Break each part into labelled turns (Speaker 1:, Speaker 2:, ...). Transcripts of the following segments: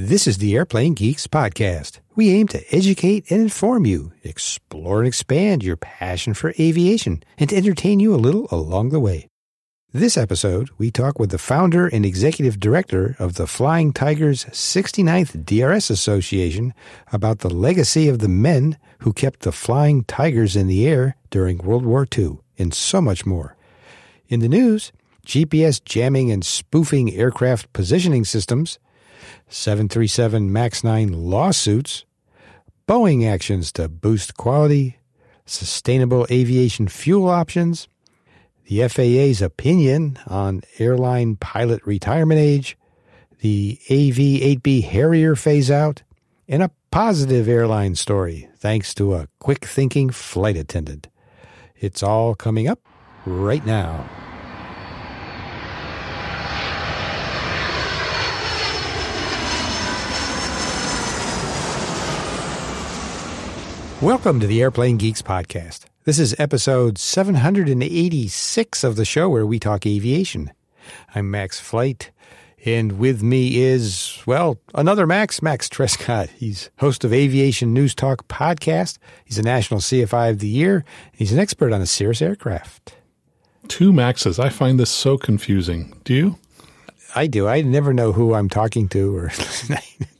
Speaker 1: This is the Airplane Geeks podcast. We aim to educate and inform you, explore and expand your passion for aviation, and to entertain you a little along the way. This episode, we talk with the founder and executive director of the Flying Tigers 69th DRS Association about the legacy of the men who kept the Flying Tigers in the air during World War II, and so much more. In the news, GPS jamming and spoofing aircraft positioning systems, 737 MAX 9 lawsuits, Boeing actions to boost quality, sustainable aviation fuel options, the FAA's opinion on airline pilot retirement age, the AV 8B Harrier phase out, and a positive airline story thanks to a quick thinking flight attendant. It's all coming up right now. Welcome to the Airplane Geeks podcast. This is episode 786 of the show where we talk aviation. I'm Max Flight, and with me is, well, another Max, Max Trescott. He's host of Aviation News Talk podcast. He's a National CFI of the Year. He's an expert on the Cirrus aircraft.
Speaker 2: Two Maxes. I find this so confusing. Do you?
Speaker 1: I do. I never know who I'm talking to or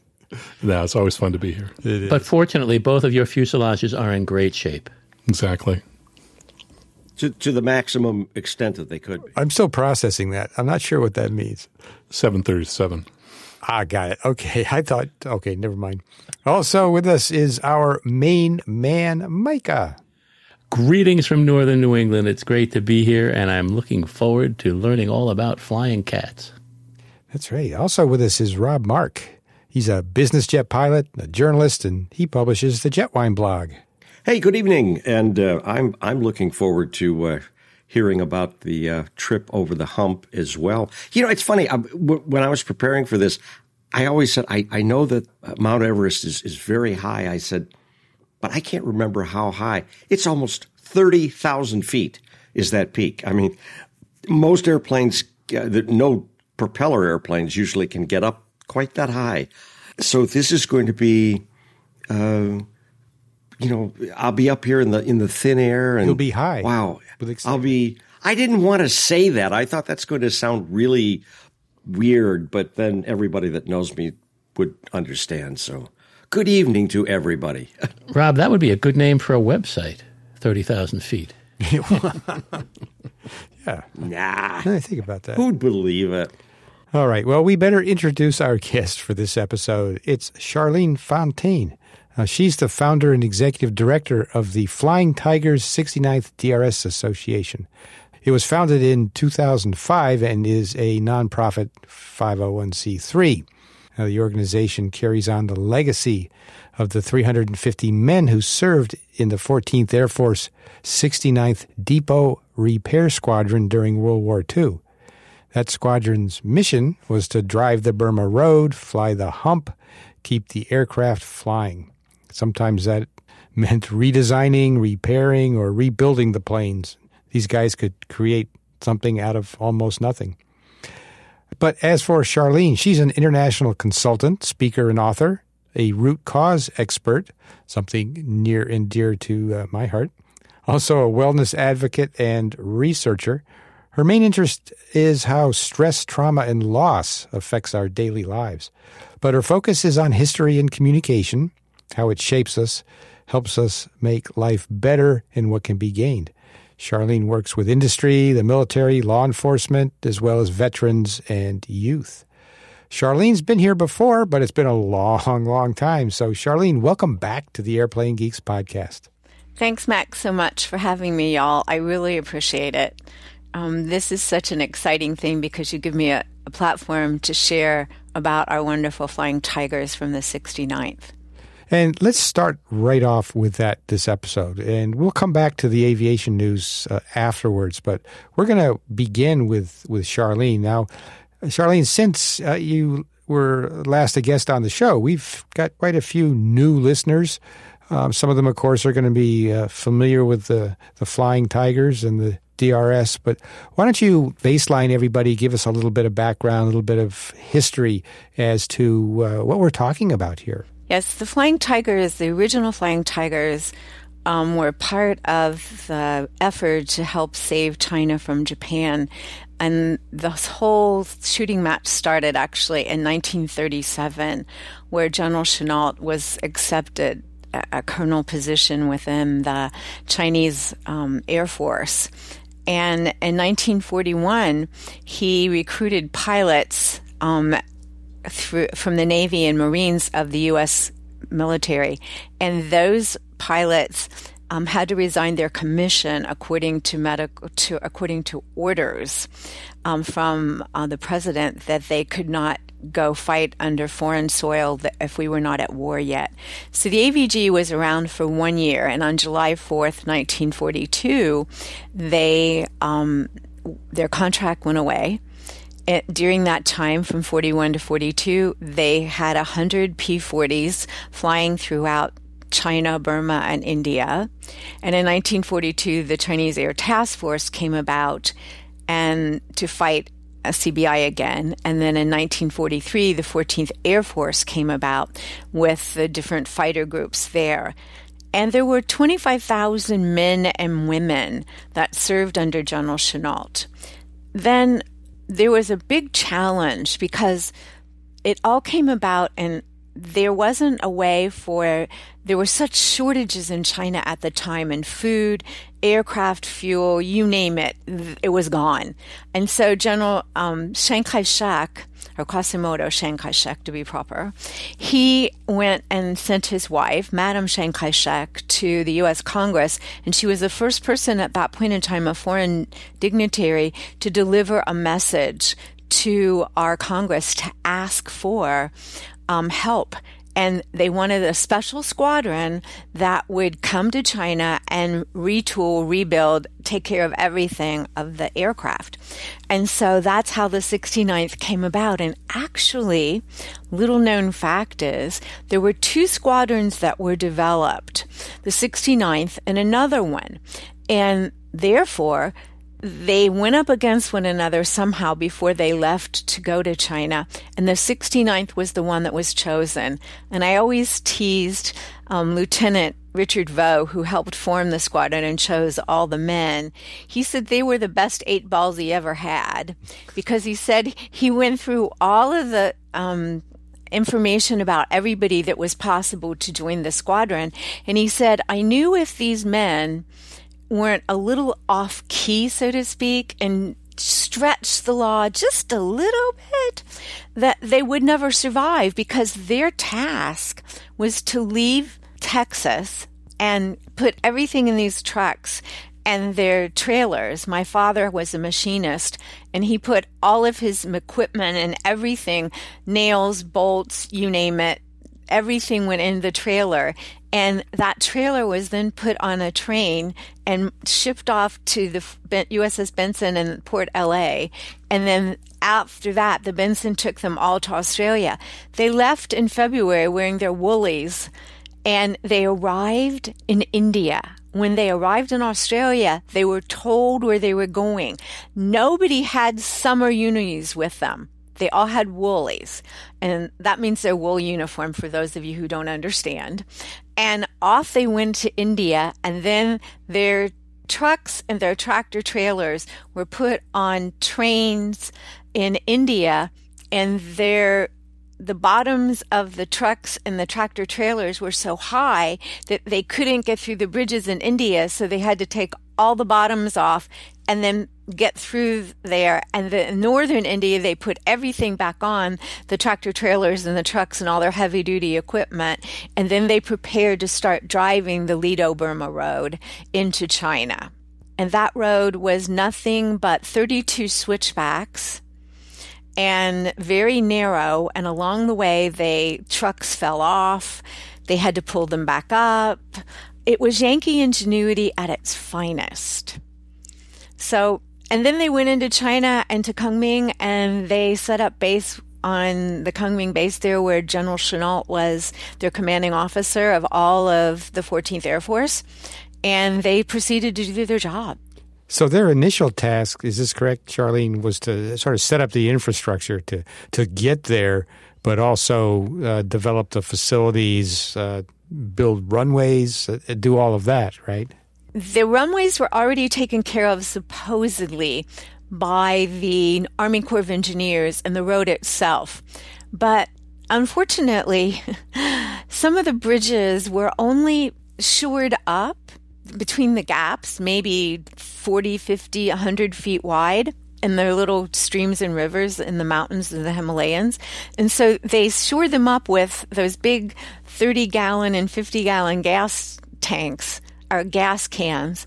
Speaker 2: No, it's always fun to be here.
Speaker 3: But fortunately, both of your fuselages are in great shape.
Speaker 2: Exactly.
Speaker 4: to, to the maximum extent that they could be.
Speaker 1: I'm still processing that. I'm not sure what that means.
Speaker 2: 737.
Speaker 1: Ah, got it. Okay. I thought, okay, never mind. Also with us is our main man, Micah.
Speaker 3: Greetings from northern New England. It's great to be here, and I'm looking forward to learning all about flying cats.
Speaker 1: That's right. Also with us is Rob Mark. He's a business jet pilot, a journalist, and he publishes the Jetwhine blog.
Speaker 4: Hey, good evening, and uh, I'm I'm looking forward to uh, hearing about the uh, trip over the hump as well. You know, it's funny I, w- when I was preparing for this, I always said I, I know that uh, Mount Everest is is very high. I said, but I can't remember how high. It's almost thirty thousand feet. Is that peak? I mean, most airplanes, uh, no propeller airplanes usually can get up quite that high. So this is going to be. Uh, you know, I'll be up here in the in the thin air, and
Speaker 1: You'll be high
Speaker 4: Wow. I'll be. I didn't want to say that. I thought that's going to sound really weird, but then everybody that knows me would understand. So, good evening to everybody.
Speaker 3: Rob, that would be a good name for a website 30,000 feet.
Speaker 1: Yeah.
Speaker 4: nah,
Speaker 1: I think about that.
Speaker 4: who'd believe it?
Speaker 1: All right. Well, we better introduce our guest for this episode. It's Charlene Fontaine. Uh, she's the founder and executive director of the Flying Tigers 69th DRS Association. It was founded in 2005 and is a nonprofit 501c3. Now, the organization carries on the legacy of the 350 men who served in the 14th Air Force 69th Depot Repair Squadron during World War II. That squadron's mission was to drive the Burma Road, fly the hump, keep the aircraft flying. Sometimes that meant redesigning, repairing, or rebuilding the planes. These guys could create something out of almost nothing. But as for Charlene, she's an international consultant, speaker, and author, a root cause expert, something near and dear to uh, my heart, also a wellness advocate and researcher. Her main interest is how stress, trauma, and loss affects our daily lives. But her focus is on history and communication, how it shapes us, helps us make life better, and what can be gained. Charlene works with industry, the military, law enforcement, as well as veterans and youth. Charlene's been here before, but it's been a long, long time. So, Charlene, welcome back to the Airplane Geeks podcast.
Speaker 5: Thanks, Max, so much for having me, y'all. I really appreciate it. Um, this is such an exciting thing because you give me a, a platform to share about our wonderful flying tigers from the 69th.
Speaker 1: And let's start right off with that this episode. And we'll come back to the aviation news uh, afterwards, but we're going to begin with, with Charlene. Now, Charlene, since uh, you were last a guest on the show, we've got quite a few new listeners. Um, some of them, of course, are going to be uh, familiar with the, the Flying Tigers and the DRS. But why don't you baseline everybody, give us a little bit of background, a little bit of history as to uh, what we're talking about here?
Speaker 5: Yes, the Flying Tigers, the original Flying Tigers, um, were part of the effort to help save China from Japan. And this whole shooting match started actually in 1937, where General Chennault was accepted a colonel position within the Chinese um, Air Force. And in 1941, he recruited pilots um, through, from the Navy and Marines of the U.S. military. And those pilots um, had to resign their commission according to medical to according to orders um, from uh, the president that they could not go fight under foreign soil if we were not at war yet. So the AVG was around for one year, and on July fourth, nineteen forty-two, they um, their contract went away. It, during that time, from 41 to 42, they had 100 P 40s flying throughout China, Burma, and India. And in 1942, the Chinese Air Task Force came about and to fight CBI again. And then in 1943, the 14th Air Force came about with the different fighter groups there. And there were 25,000 men and women that served under General Chennault. Then there was a big challenge because it all came about and there wasn't a way for there were such shortages in China at the time in food, aircraft fuel, you name it, it was gone. And so General um, Chiang Kai-shek, or Quasimodo Chiang Kai-shek to be proper, he went and sent his wife, Madam Chiang Kai-shek, to the U.S. Congress, and she was the first person at that point in time, a foreign dignitary, to deliver a message to our Congress to ask for um, help and they wanted a special squadron that would come to China and retool, rebuild, take care of everything of the aircraft. And so that's how the 69th came about. And actually, little known fact is there were two squadrons that were developed, the 69th and another one. And therefore, they went up against one another somehow before they left to go to China. And the 69th was the one that was chosen. And I always teased um, Lieutenant Richard Vaux, who helped form the squadron and chose all the men. He said they were the best eight balls he ever had because he said he went through all of the um, information about everybody that was possible to join the squadron. And he said, I knew if these men weren't a little off key, so to speak, and stretched the law just a little bit, that they would never survive because their task was to leave Texas and put everything in these trucks and their trailers. My father was a machinist and he put all of his equipment and everything, nails, bolts, you name it, everything went in the trailer. And that trailer was then put on a train and shipped off to the USS Benson in Port LA. And then after that, the Benson took them all to Australia. They left in February wearing their woolies and they arrived in India. When they arrived in Australia, they were told where they were going. Nobody had summer unis with them. They all had woolies, and that means their wool uniform for those of you who don't understand. And off they went to India, and then their trucks and their tractor trailers were put on trains in India, and their the bottoms of the trucks and the tractor trailers were so high that they couldn't get through the bridges in India, so they had to take all the bottoms off and then get through there. And the northern India, they put everything back on the tractor trailers and the trucks and all their heavy duty equipment. And then they prepared to start driving the Ledo Burma Road into China. And that road was nothing but 32 switchbacks and very narrow. And along the way, they trucks fell off. They had to pull them back up. It was Yankee ingenuity at its finest. So, and then they went into China and to Kunming and they set up base on the Kunming base there where General Chennault was their commanding officer of all of the 14th Air Force. And they proceeded to do their job.
Speaker 1: So their initial task, is this correct, Charlene, was to sort of set up the infrastructure to to get there, but also uh, develop the facilities, uh, build runways, uh, do all of that, right?
Speaker 5: The runways were already taken care of supposedly by the Army Corps of Engineers and the road itself. But unfortunately, some of the bridges were only shored up between the gaps, maybe 40, 50, 100 feet wide. And there are little streams and rivers in the mountains of the Himalayas. And so they shored them up with those big 30 gallon and 50 gallon gas tanks or gas cans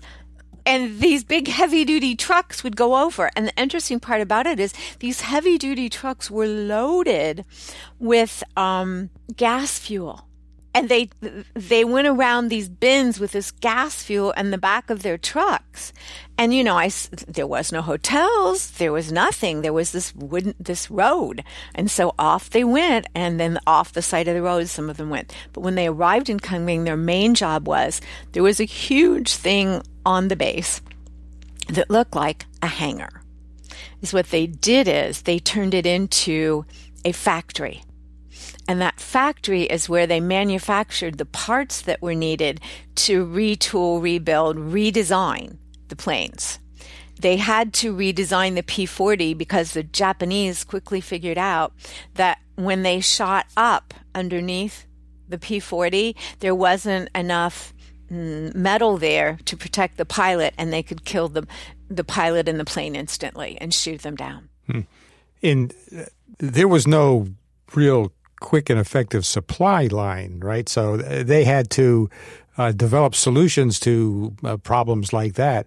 Speaker 5: and these big heavy duty trucks would go over. And the interesting part about it is these heavy duty trucks were loaded with um, gas fuel. And they they went around these bins with this gas fuel in the back of their trucks, and you know, I there was no hotels, there was nothing, there was this wooden this road, and so off they went, and then off the side of the road, some of them went. But when they arrived in Kunming, their main job was there was a huge thing on the base that looked like a hangar. Is what they did is they turned it into a factory. And that factory is where they manufactured the parts that were needed to retool, rebuild, redesign the planes. They had to redesign the P 40 because the Japanese quickly figured out that when they shot up underneath the P 40, there wasn't enough Mm, metal there to protect the pilot, and they could kill the the pilot and the plane instantly and shoot them down.
Speaker 1: Hmm. And uh, there was no real quick and effective supply line, right? So uh, they had to uh, develop solutions to uh, problems like that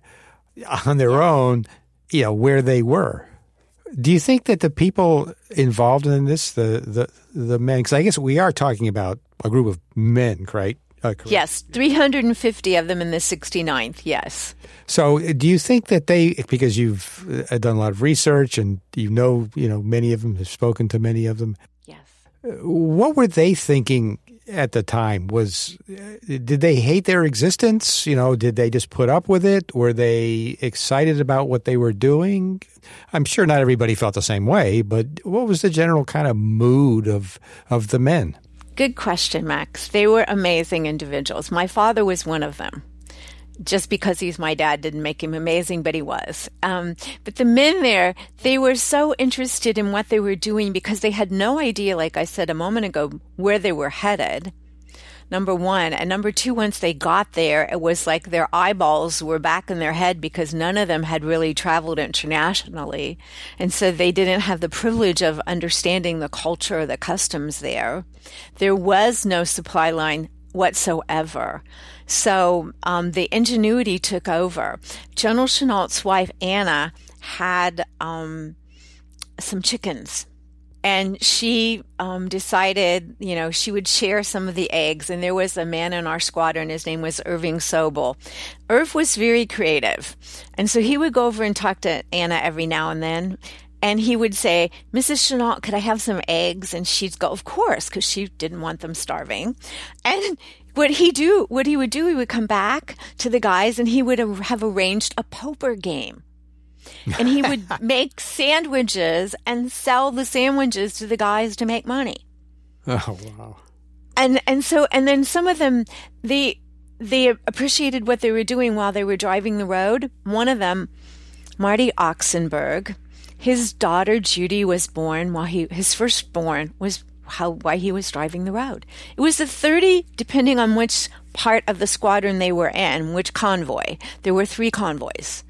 Speaker 1: on their own, you know, where they were. Do you think that the people involved in this, the the the men, because I guess we are talking about a group of men, right?
Speaker 5: Uh, yes, 350 of them in the 69th, yes.
Speaker 1: So uh, do you think that they, because you've uh, done a lot of research and you know, you know, many of them have spoken to many of them. What were they thinking at the time? Was, did they hate their existence? You know, did they just put up with it? Were they excited about what they were doing? I'm sure not everybody felt the same way, but what was the general kind of mood of, of the men?
Speaker 5: Good question, Max. They were amazing individuals. My father was one of them. Just because he's my dad didn't make him amazing, but he was. Um, but the men there, they were so interested in what they were doing because they had no idea, like I said a moment ago, where they were headed number one. And number two, once they got there, it was like their eyeballs were back in their head because none of them had really traveled internationally. And so they didn't have the privilege of understanding the culture, the customs there. There was no supply line whatsoever. So um, the ingenuity took over. General Chennault's wife, Anna, had um, some chickens and she um, decided, you know, she would share some of the eggs. And there was a man in our squadron, his name was Irving Sobel. Irv was very creative. And so he would go over and talk to Anna every now and then. And he would say, Mrs. Chenault, could I have some eggs? And she'd go, of course, because she didn't want them starving. And what he do, what he would do, he would come back to the guys and he would have arranged a poker game and he would make sandwiches and sell the sandwiches to the guys to make money.
Speaker 1: Oh wow.
Speaker 5: And and so and then some of them they they appreciated what they were doing while they were driving the road. One of them, Marty Oxenberg, his daughter Judy was born while he his firstborn was how why he was driving the road. It was the 30 depending on which part of the squadron they were in, which convoy. There were 3 convoys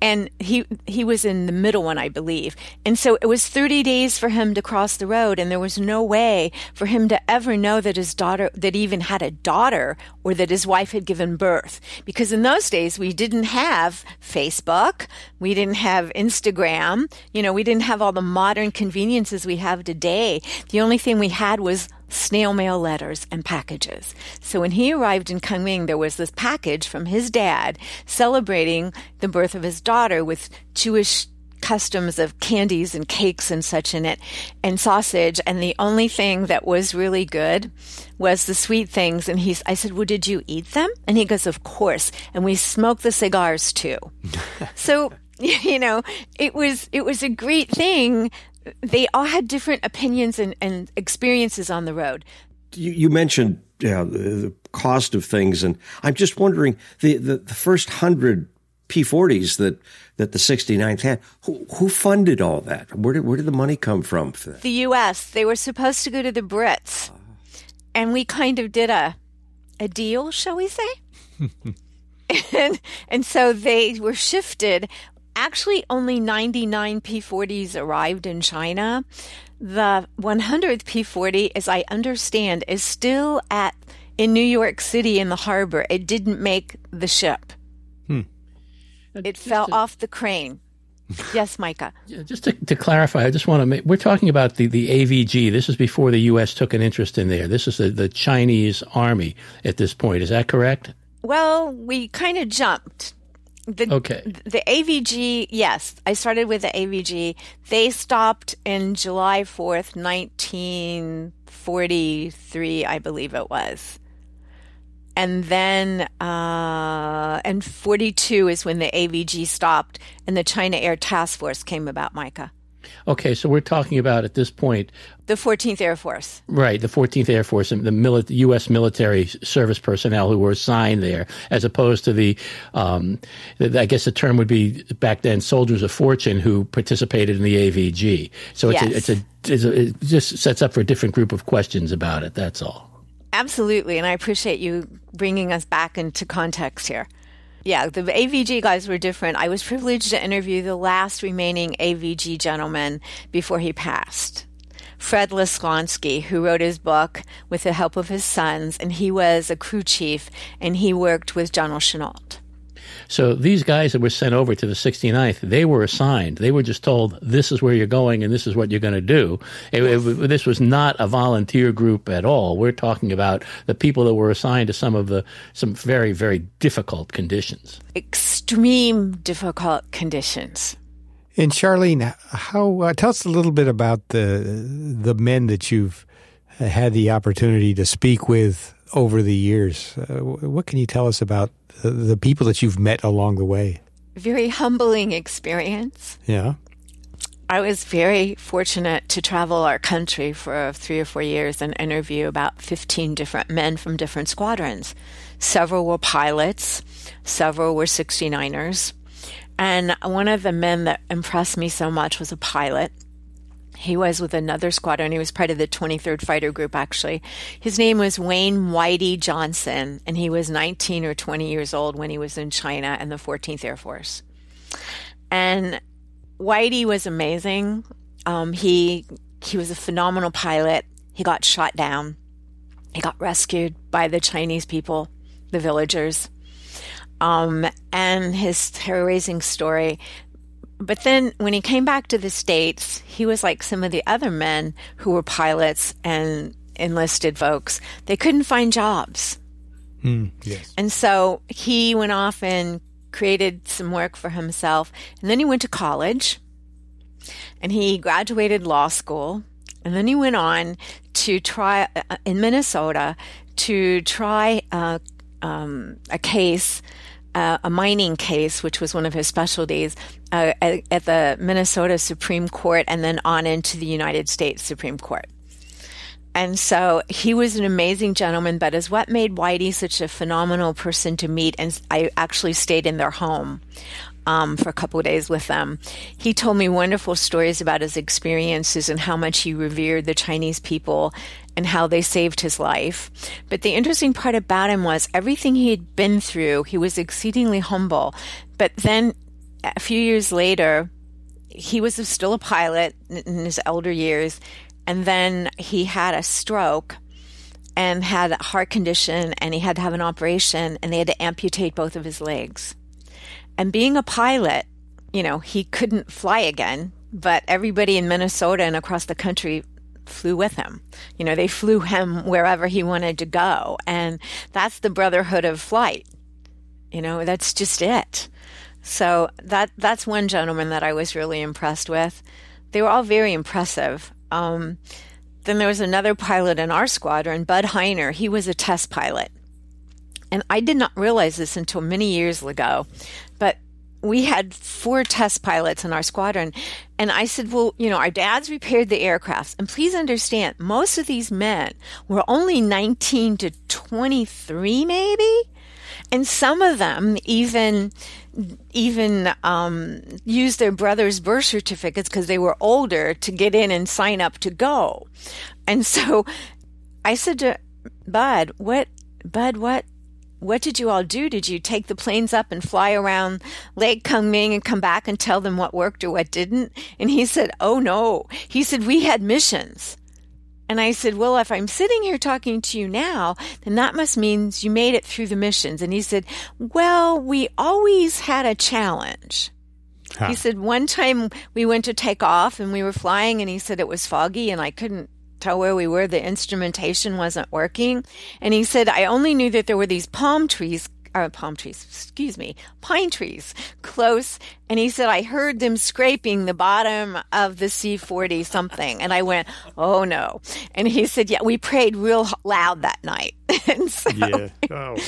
Speaker 5: and he he was in the middle one, I believe. And so it was 30 days for him to cross the road, and there was no way for him to ever know that his daughter, that he even had a daughter, or that his wife had given birth. Because in those days, we didn't have Facebook, we didn't have Instagram, you know, we didn't have all the modern conveniences we have today. The only thing we had was snail mail letters and packages. So when he arrived in Kunming, there was this package from his dad celebrating the birth of his daughter with Jewish customs of candies and cakes and such in it and sausage. And the only thing that was really good was the sweet things. And he's, I said, well, did you eat them? And he goes, of course. And we smoked the cigars too. so, you know, it was, it was a great thing. They all had different opinions and, and experiences on the road.
Speaker 4: You, you mentioned yeah, the, the cost of things, and I'm just wondering the, the, the first hundred P40s that that the 69th had. Who, who funded all that? Where did where did the money come from? For that?
Speaker 5: The U.S. They were supposed to go to the Brits, and we kind of did a a deal, shall we say? and and so they were shifted. Actually, only 99 P40s arrived in China. The 100th P40, as I understand, is still at in New York City in the harbor. It didn't make the ship. It fell to, off the crane. yes, Micah.
Speaker 3: Just to, to, clarify, I just want to make, we're talking about the, the AVG. This is before the U.S. took an interest in there. This is the, the Chinese army at this point. Is that correct?
Speaker 5: Well, we kind of jumped. The,
Speaker 3: okay.
Speaker 5: The AVG, yes, I started with the AVG. They stopped in July 4th, 1943, I believe it was and then uh, and 42 is when the AVG stopped and the China Air Task Force came about, Micah.
Speaker 3: Okay, so we're talking about at this point
Speaker 5: the 14th Air Force.
Speaker 3: Right, the 14th Air Force and the mili- U.S. military service personnel who were assigned there, as opposed to the, um, I guess the term would be back then, soldiers of fortune who participated in the AVG. So it's,
Speaker 5: yes.
Speaker 3: a, it's, a, it's a, it just sets up for a different group of questions about it. That's all.
Speaker 5: Absolutely. And I appreciate you bringing us back into context here. Yeah, the AVG guys were different. I was privileged to interview the last remaining AVG gentleman before he passed. Fred Losonsky, who wrote his book with the help of his sons, and he was a crew chief and he worked with General Chennault.
Speaker 3: So these guys that were sent over to the 69th, they were assigned. They were just told, this is where you're going and this is what you're going to do. It, it, this was not a volunteer group at all. We're talking about the people that were assigned to some of the, some very, very difficult conditions.
Speaker 5: Extreme difficult conditions.
Speaker 1: And Charlene, how uh, tell us a little bit about the the men that you've had the opportunity to speak with over the years. Uh, what can you tell us about the, the people that you've met along the way?
Speaker 5: Very humbling experience.
Speaker 1: Yeah.
Speaker 5: I was very fortunate to travel our country for three or four years and interview about 15 different men from different squadrons. Several were pilots, several were 69ers. And one of the men that impressed me so much was a pilot he was with another squadron. He was part of the 23rd Fighter Group, actually. His name was Wayne Whitey Johnson, and he was 19 or 20 years old when he was in China and the 14th Air Force. And Whitey was amazing. Um, he he was a phenomenal pilot. He got shot down. He got rescued by the Chinese people, the villagers. Um, and his raising story but then when he came back to the States, he was like some of the other men who were pilots and enlisted folks. They couldn't find jobs.
Speaker 1: Mm, yes.
Speaker 5: And so he went off and created some work for himself. And then he went to college and he graduated law school. And then he went on to try uh, in Minnesota to try uh, um, a case uh, a mining case, which was one of his specialties, uh, at, at, the Minnesota Supreme Court and then on into the United States Supreme Court. And so he was an amazing gentleman, but as what made Whitey such a phenomenal person to meet, and I actually stayed in their home um, for a couple days with them. He told me wonderful stories about his experiences and how much he revered the Chinese people and how they saved his life. But the interesting part about him was everything he had been through, he was exceedingly humble. But then a few years later, he was still a pilot in his elder years, and then he had a stroke and had a heart condition, and he had to have an operation, and they had to amputate both of his legs. And being a pilot, you know, he couldn't fly again, but everybody in Minnesota and across the country flew with him. You know, they flew him wherever he wanted to go. And that's the brotherhood of flight. You know, that's just it. So that that's one gentleman that I was really impressed with. They were all very impressive. Um, then there was another pilot in our squadron, Bud Heiner. He was a test pilot. And I did not realize this until many years ago, we had four test pilots in our squadron. And I said, well, you know, our dads repaired the aircrafts. And please understand, most of these men were only 19 to 23, maybe. And some of them even even um, used their brother's birth certificates because they were older to get in and sign up to go. And so I said to Bud, "What, Bud? What what did you all do? Did you take the planes up and fly around Lake Kunming and come back and tell them what worked or what didn't? And he said, Oh no. He said, We had missions. And I said, Well, if I'm sitting here talking to you now, then that must mean you made it through the missions. And he said, Well, we always had a challenge. Huh. He said, One time we went to take off and we were flying, and he said it was foggy and I couldn't tell where we were. The instrumentation wasn't working. And he said, I only knew that there were these palm trees uh, palm trees, excuse me, pine trees close. And he said, I heard them scraping the bottom of the C 40 something. And I went, Oh no. And he said, Yeah, we prayed real loud that night. and so, yeah. Oh.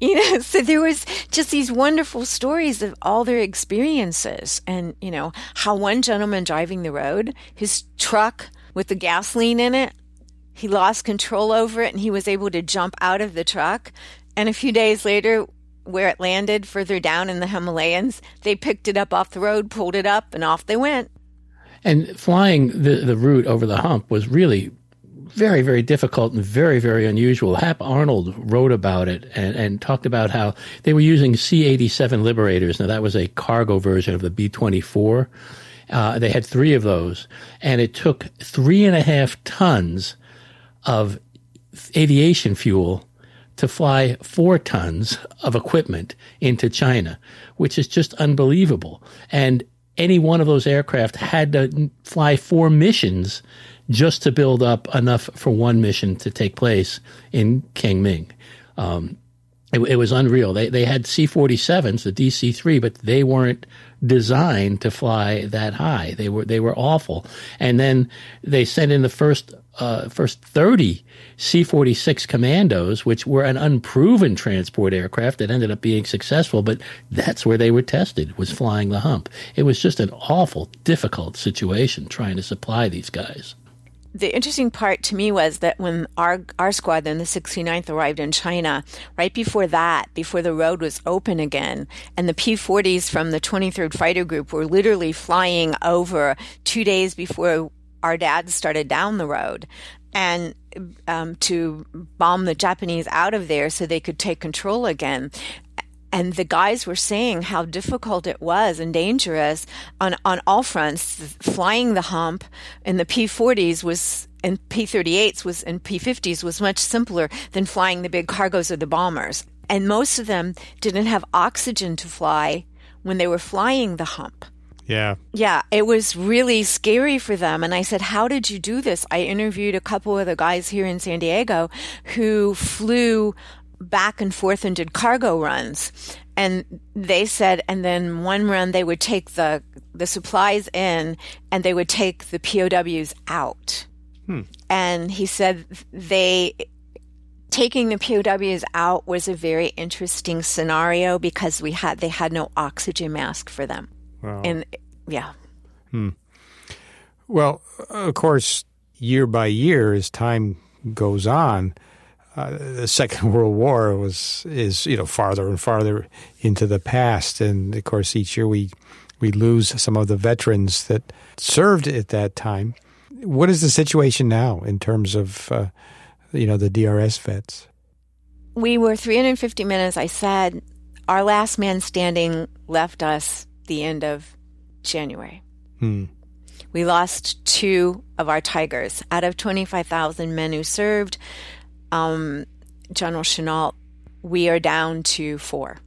Speaker 5: You know, so there was just these wonderful stories of all their experiences and, you know, how one gentleman driving the road, his truck with the gasoline in it. He lost control over it and he was able to jump out of the truck. And a few days later, where it landed further down in the Himalayas, they picked it up off the road, pulled it up, and off they went.
Speaker 3: And flying the, the route over the hump was really very, very difficult and very, very unusual. Hap Arnold wrote about it and, and talked about how they were using C 87 Liberators. Now, that was a cargo version of the B 24. Uh, they had three of those, and it took three and a half tons of aviation fuel to fly four tons of equipment into China, which is just unbelievable. And any one of those aircraft had to fly four missions just to build up enough for one mission to take place in Kunming. Um, it, it, was unreal. They they had C forty sevens, the DC three, but they weren't designed to fly that high. They were they were awful. And then they sent in the first uh, first 30 C-46 Commandos, which were an unproven transport aircraft that ended up being successful, but that's where they were tested, was flying the hump. It was just an awful, difficult situation trying to supply these guys
Speaker 5: the interesting part to me was that when our our squadron, the 69th, arrived in China, right before that, before the road was open again, and the P-40s from the 23rd Fighter Group were literally flying over two days before our dad started down the road, and um, to bomb the Japanese out of there so they could take control again and the guys were saying how difficult it was and dangerous on, on all fronts. Flying the hump in the P-40s was and P-38s was and P-50s was much simpler than flying the big cargos of the bombers. And most of them didn't have oxygen to fly when they were flying the hump.
Speaker 1: Yeah.
Speaker 5: Yeah, it was really scary for them. And I said, How did you do this? I interviewed a couple of the guys here in San Diego who flew back and forth and did cargo runs. And they said, and then one run they would take the the supplies in and they would take the POWs out. Hmm. And he said they taking the POWs out was a very interesting scenario because we had they had no oxygen mask for them. Wow. And yeah.
Speaker 1: Hmm. Well, of course, year by year as time goes on, uh, the Second World War was is you know farther and farther into the past, and of course each year we we lose some of the veterans that served at that time. What is the situation now in terms of uh, you know the DRS vets?
Speaker 5: We were 350 minutes. I said our last man standing left us the end of January. Hmm. We lost two of our Tigers out of 25,000 men who served um, General Chennault, we are down to four.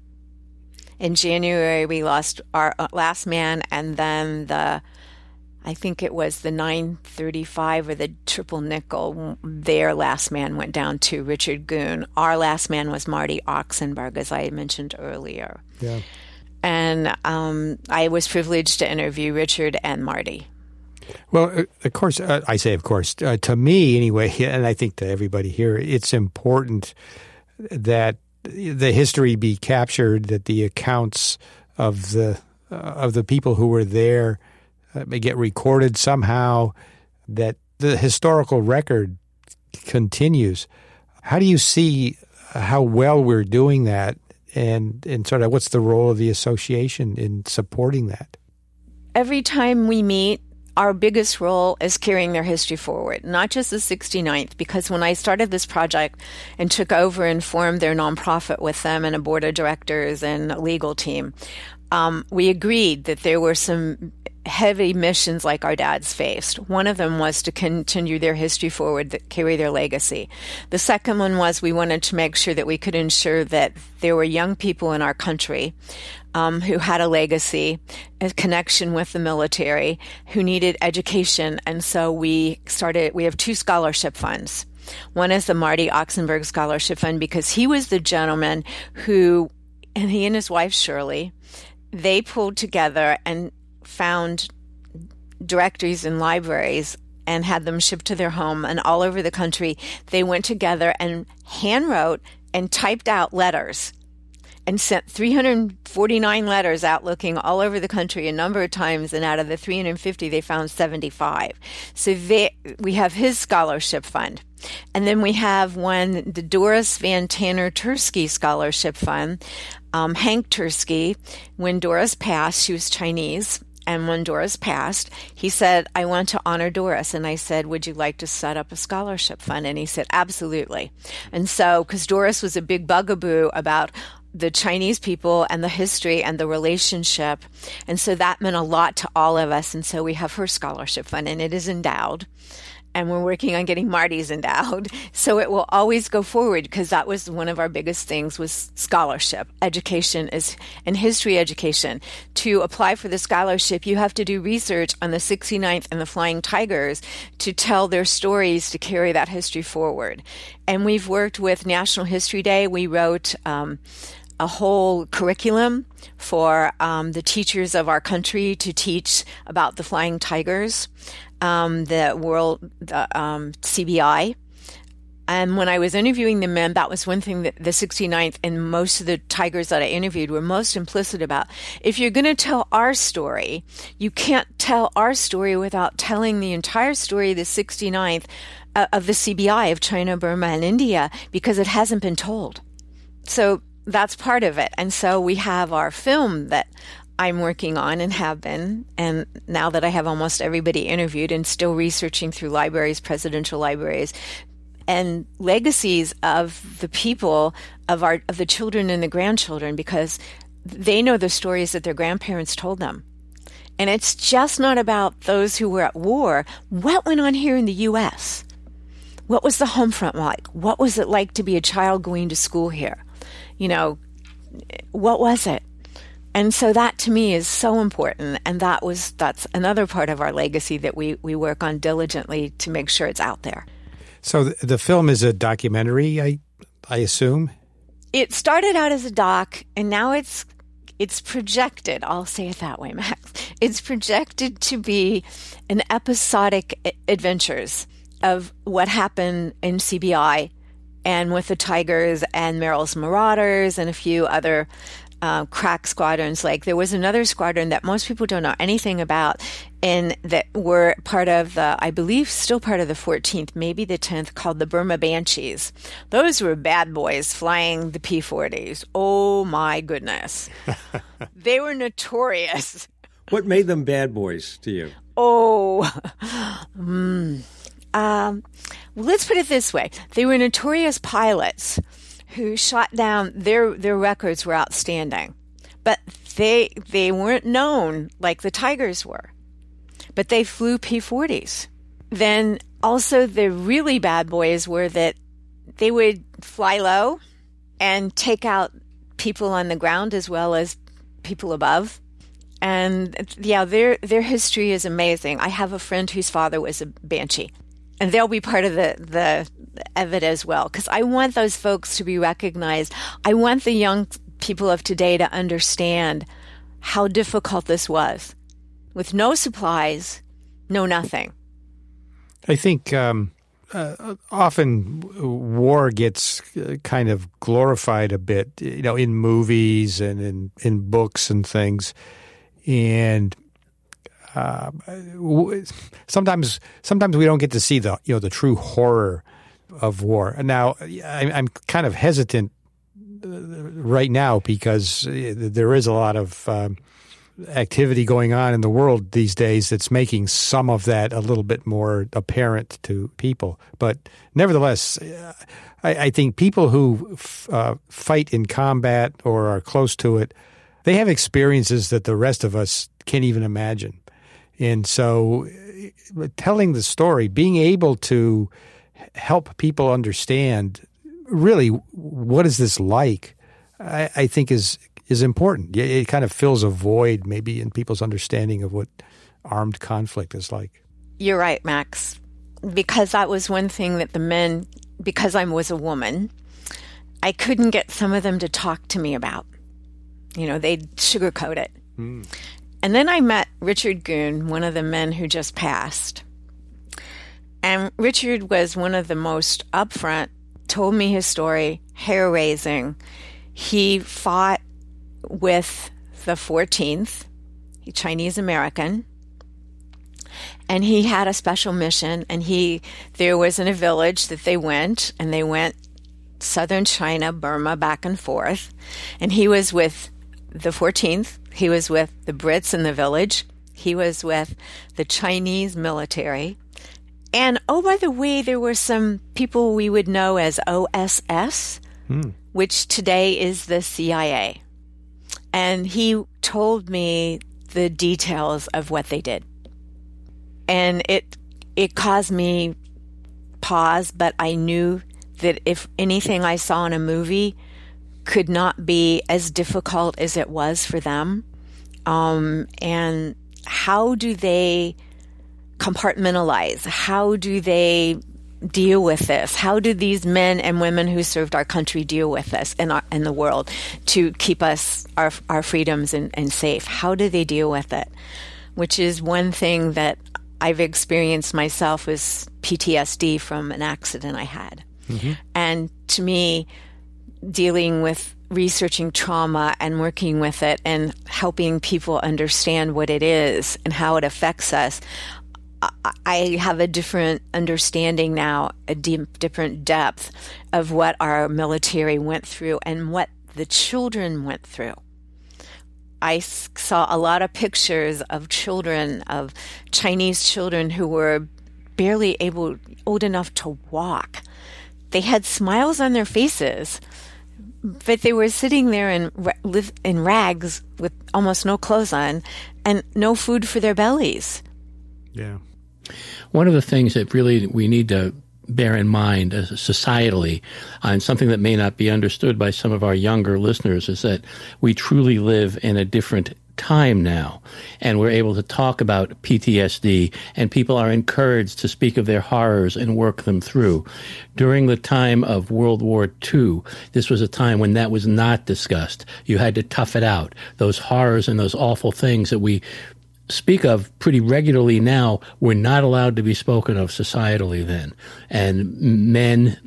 Speaker 5: In January, we lost our uh, last man, and then the, I think it was the 935 or the triple nickel. Their last man went down to Richard Goon. Our last man was Marty Oxenberg, as I mentioned earlier.
Speaker 1: Yeah.
Speaker 5: And um, I was privileged to interview Richard and Marty.
Speaker 1: Well, uh, of course, uh, I say, of course, uh, to me anyway, and I think to everybody here, it's important that the history be captured, that the accounts of the uh, of the people who were there uh, get recorded somehow, that the historical record continues. How do you see how well we're doing that, and and sort of what's the role of the association in supporting that?
Speaker 5: Every time we meet, our biggest role is carrying their history forward, not just the 69th, because when I started this project and took over and formed their nonprofit with them and a board of directors and a legal team, um, we agreed that there were some heavy missions like our dads faced. One of them was to continue their history forward, carry their legacy. The second one was we wanted to make sure that we could ensure that there were young people in our country um, who had a legacy, a connection with the military, who needed education, and so we started. We have two scholarship funds. One is the Marty Oxenberg Scholarship Fund because he was the gentleman who, and he and his wife Shirley, they pulled together and found directories in libraries and had them shipped to their home and all over the country. They went together and handwrote and typed out letters and sent 349 letters out looking all over the country a number of times and out of the 350 they found 75 so they, we have his scholarship fund and then we have one the doris van tanner tursky scholarship fund um, hank tursky when doris passed she was chinese and when Doris passed, he said, I want to honor Doris. And I said, Would you like to set up a scholarship fund? And he said, Absolutely. And so, because Doris was a big bugaboo about the Chinese people and the history and the relationship. And so that meant a lot to all of us. And so we have her scholarship fund and it is endowed and we're working on getting Marty's endowed. So it will always go forward because that was one of our biggest things was scholarship. Education is and history education. To apply for the scholarship, you have to do research on the 69th and the Flying Tigers to tell their stories to carry that history forward. And we've worked with National History Day. We wrote um, a whole curriculum for um, the teachers of our country to teach about the flying tigers um, the world the, um, CBI. And when I was interviewing the men, that was one thing that the 69th and most of the tigers that I interviewed were most implicit about. If you're going to tell our story, you can't tell our story without telling the entire story of the 69th uh, of the CBI of China, Burma, and India because it hasn't been told. So that's part of it. And so we have our film that I'm working on and have been. And now that I have almost everybody interviewed and still researching through libraries, presidential libraries, and legacies of the people of our of the children and the grandchildren because they know the stories that their grandparents told them. And it's just not about those who were at war. What went on here in the US? What was the home front like? What was it like to be a child going to school here? You know, what was it? And so that to me is so important. And that was, that's another part of our legacy that we, we work on diligently to make sure it's out there.
Speaker 1: So the, the film is a documentary, I, I assume?
Speaker 5: It started out as a doc and now it's, it's projected, I'll say it that way, Max. It's projected to be an episodic adventures of what happened in CBI and with the Tigers and Merrill's Marauders and a few other uh, crack squadrons. Like there was another squadron that most people don't know anything about, and that were part of the, I believe, still part of the 14th, maybe the 10th, called the Burma Banshees. Those were bad boys flying the P 40s. Oh my goodness. they were notorious.
Speaker 4: What made them bad boys to you?
Speaker 5: Oh, mm, um, well, let's put it this way they were notorious pilots who shot down their their records were outstanding, but they they weren't known like the Tigers were, but they flew P-40s. Then also the really bad boys were that they would fly low and take out people on the ground as well as people above. And yeah, their their history is amazing. I have a friend whose father was a banshee, and they'll be part of the the of it as well because I want those folks to be recognized. I want the young people of today to understand how difficult this was. With no supplies, no nothing.
Speaker 1: I think um, uh, often war gets uh, kind of glorified a bit, you know, in movies and in, in books and things. And sometimes sometimes we don't get to see the you know the true horror of war. Now I'm kind of hesitant uh, right now because uh, there is a lot of um, activity going on in the world these days that's making some of that a little bit more apparent to people. But nevertheless, I, I think people who f- uh, fight in combat or are close to it, they have experiences that the rest of us can't even imagine. And so, telling the story, being able to help people understand really what is this like, I, I think is is important. It kind of fills a void maybe in people's understanding of what armed conflict is like.
Speaker 5: You're right, Max. Because that was one thing that the men, because I was a woman, I couldn't get some of them to talk to me about. You know, they'd sugarcoat it. Mm. And then I met Richard Goon, one of the men who just passed. And Richard was one of the most upfront, told me his story, hair raising. He fought with the 14th, Chinese American, and he had a special mission. And he there was in a village that they went, and they went southern China, Burma, back and forth. And he was with the 14th. He was with the Brits in the village. He was with the Chinese military. And oh, by the way, there were some people we would know as OSS, hmm. which today is the CIA and he told me the details of what they did. And it it caused me pause, but I knew that if anything I saw in a movie could not be as difficult as it was for them. Um, and how do they compartmentalize? How do they deal with this? How do these men and women who served our country deal with this in, our, in the world to keep us our, our freedoms and, and safe? How do they deal with it? Which is one thing that I've experienced myself as PTSD from an accident I had. Mm-hmm. And to me, dealing with researching trauma and working with it and helping people understand what it is and how it affects us, I have a different understanding now, a deep, different depth of what our military went through and what the children went through. I saw a lot of pictures of children, of Chinese children who were barely able, old enough to walk. They had smiles on their faces, but they were sitting there in in rags with almost no clothes on and no food for their bellies.
Speaker 1: Yeah.
Speaker 3: One of the things that really we need to bear in mind as societally, and something that may not be understood by some of our younger listeners, is that we truly live in a different time now, and we're able to talk about PTSD, and people are encouraged to speak of their horrors and work them through. During the time of World War II, this was a time when that was not discussed. You had to tough it out. Those horrors and those awful things that we speak of pretty regularly now were not allowed to be spoken of societally then. And men,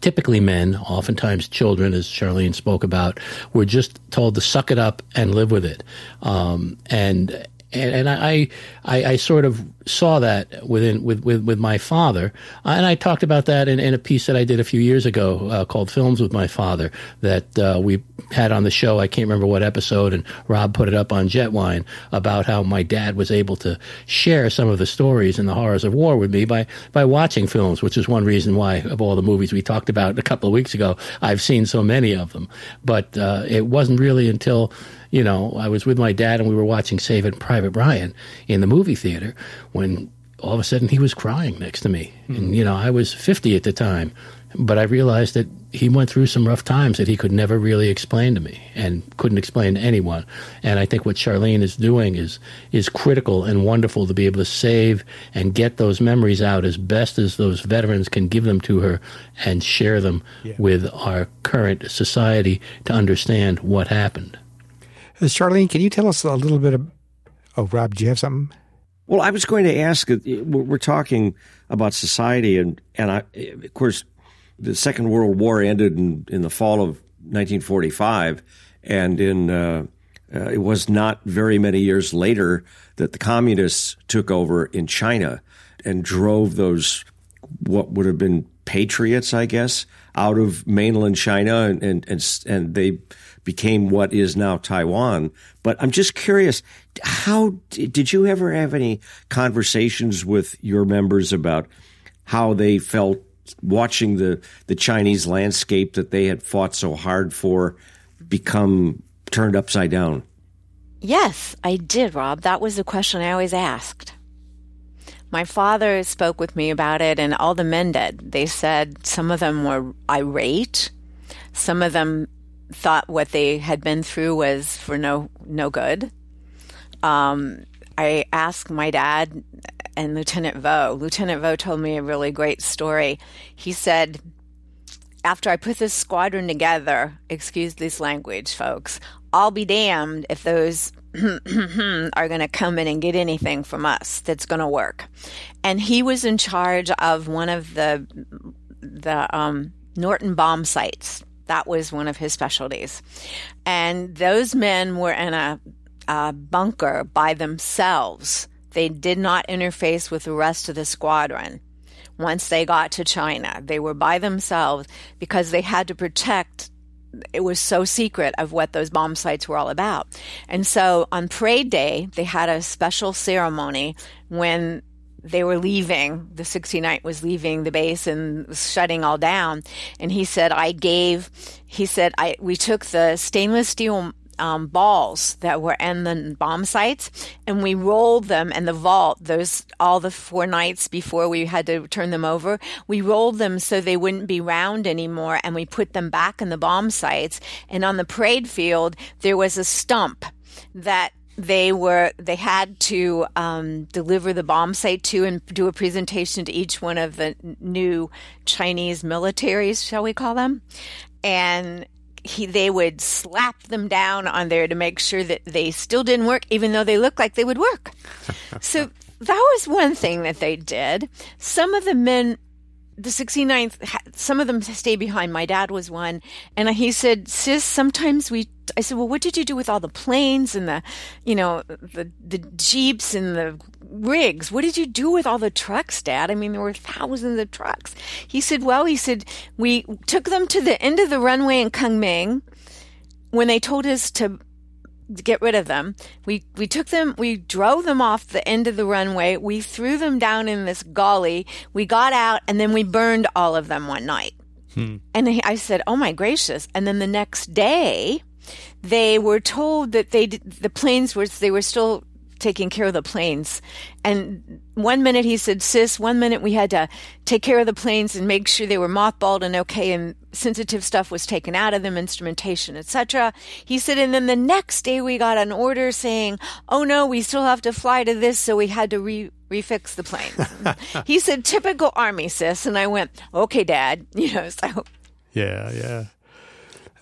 Speaker 3: typically men, oftentimes children, as Charlene spoke about, were just told to suck it up and live with it. Um, and and, and I, I, I sort of saw that within with, with, with my father, uh, and I talked about that in, in a piece that I did a few years ago uh, called "Films with My Father" that uh, we had on the show. I can't remember what episode, and Rob put it up on Jetwhine about how my dad was able to share some of the stories and the horrors of war with me by by watching films, which is one reason why of all the movies we talked about a couple of weeks ago, I've seen so many of them. But uh, it wasn't really until you know, I was with my dad and we were watching Saving Private Ryan in the movie theater when all of a sudden he was crying next to me. Mm-hmm. And, you know, I was 50 at the time, but I realized that he went through some rough times that he could never really explain to me and couldn't explain to anyone. And I think what Charlene is doing is is critical and wonderful to be able to save and get those memories out as best as those veterans can give them to her and share them yeah. with our current society to understand what happened.
Speaker 1: Uh, Charlene, can you tell us a little bit of. Oh, Rob, do you have something?
Speaker 4: Well, I was going to ask. uh, We're talking about society, and and I, of course, the Second World War ended in, in the fall of 1945, and in uh, uh, it was not very many years later that the communists took over in China and drove those what would have been patriots, I guess, out of mainland China, and and and, and they became what is now Taiwan. But I'm just curious, how did you ever have any conversations with your members about how they felt watching the the Chinese landscape that they had fought so hard for become turned upside down?
Speaker 5: Yes, I did, Rob. That was the question I always asked. My father spoke with me about it, and all the men did. They said some of them were irate. Some of them thought what they had been through was for no no good. Um, I asked my dad and Lieutenant Vo. Lieutenant Vo told me a really great story. He said, after I put this squadron together, excuse this language, folks, I'll be damned if those are going to come in and get anything from us that's going to work. And he was in charge of one of the the um, Norden bomb sights. That was one of his specialties. And those men were in a, a bunker by themselves. They did not interface with the rest of the squadron once they got to China. They were by themselves because they had to protect. It was so secret of what those bomb sights were all about. And so on parade day, they had a special ceremony when they were leaving. The 69th was leaving the base and was shutting all down. And he said, I gave, he said, I, we took the stainless steel um, balls that were in the bomb sights, and we rolled them in the vault. Those all the four nights before we had to turn them over, we rolled them so they wouldn't be round anymore, and we put them back in the bomb sights. And on the parade field, there was a stump that they were they had to um, deliver the bomb sight to and do a presentation to each one of the new Chinese militaries, shall we call them, and he they would slap them down on there to make sure that they still didn't work, even though they looked like they would work. so that was one thing that they did. Some of the men the 69th, some of them stay behind. My dad was one. And he said, sis, sometimes we, I said, well, what did you do with all the planes and the, you know, the, the Jeeps and the rigs? What did you do with all the trucks, dad? I mean, there were thousands of trucks. He said, well, he said, we took them to the end of the runway in Kunming when they told us to get rid of them. We we took them, we drove them off the end of the runway. We threw them down in this gully. We got out, and then we burned all of them one night. Hmm. And I said, "Oh my gracious!" And then the next day, they were told that they the planes were they were still taking care of the planes. And one minute he said, sis, one minute we had to take care of the planes and make sure they were mothballed and okay and sensitive stuff was taken out of them, instrumentation, etc. He said, and then the next day we got an order saying, oh no, we still have to fly to this, so we had to re- refix the planes. he said, typical army, sis. And I went, okay, dad. You know, so.
Speaker 1: Yeah, yeah.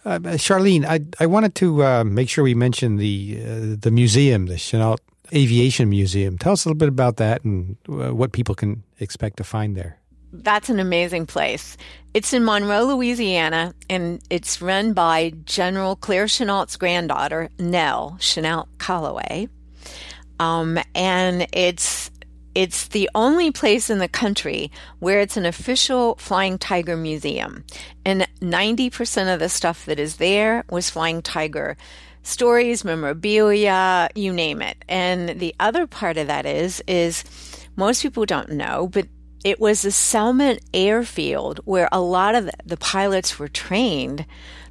Speaker 1: Uh, Charlene, I I wanted to uh, make sure we mention the uh, the museum, the Chennault Aviation Museum. Tell us a little bit about that and uh, what people can expect to find there.
Speaker 5: That's an amazing place. It's in Monroe, Louisiana, and it's run by General Claire Chennault's granddaughter, Nell Chennault Calloway. Um, and it's it's the only place in the country where it's an official Flying Tiger museum. And 90% of the stuff that is there was Flying Tiger stories, memorabilia, you name it. And the other part of that is, is most people don't know, but it was the Selman airfield where a lot of the pilots were trained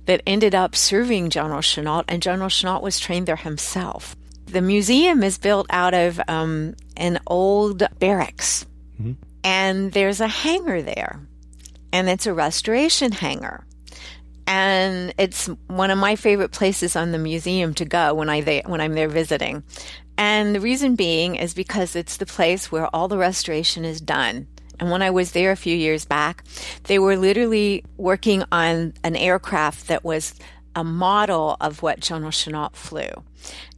Speaker 5: that ended up serving General Chennault, and General Chennault was trained there himself. The museum is built out of um, an old barracks, mm-hmm. and there's a hangar there, and it's a restoration hangar and it's one of my favorite places on the museum to go when I when I'm there visiting. And the reason being is because it's the place where all the restoration is done. And when I was there a few years back, they were literally working on an aircraft that was a model of what General Chennault flew.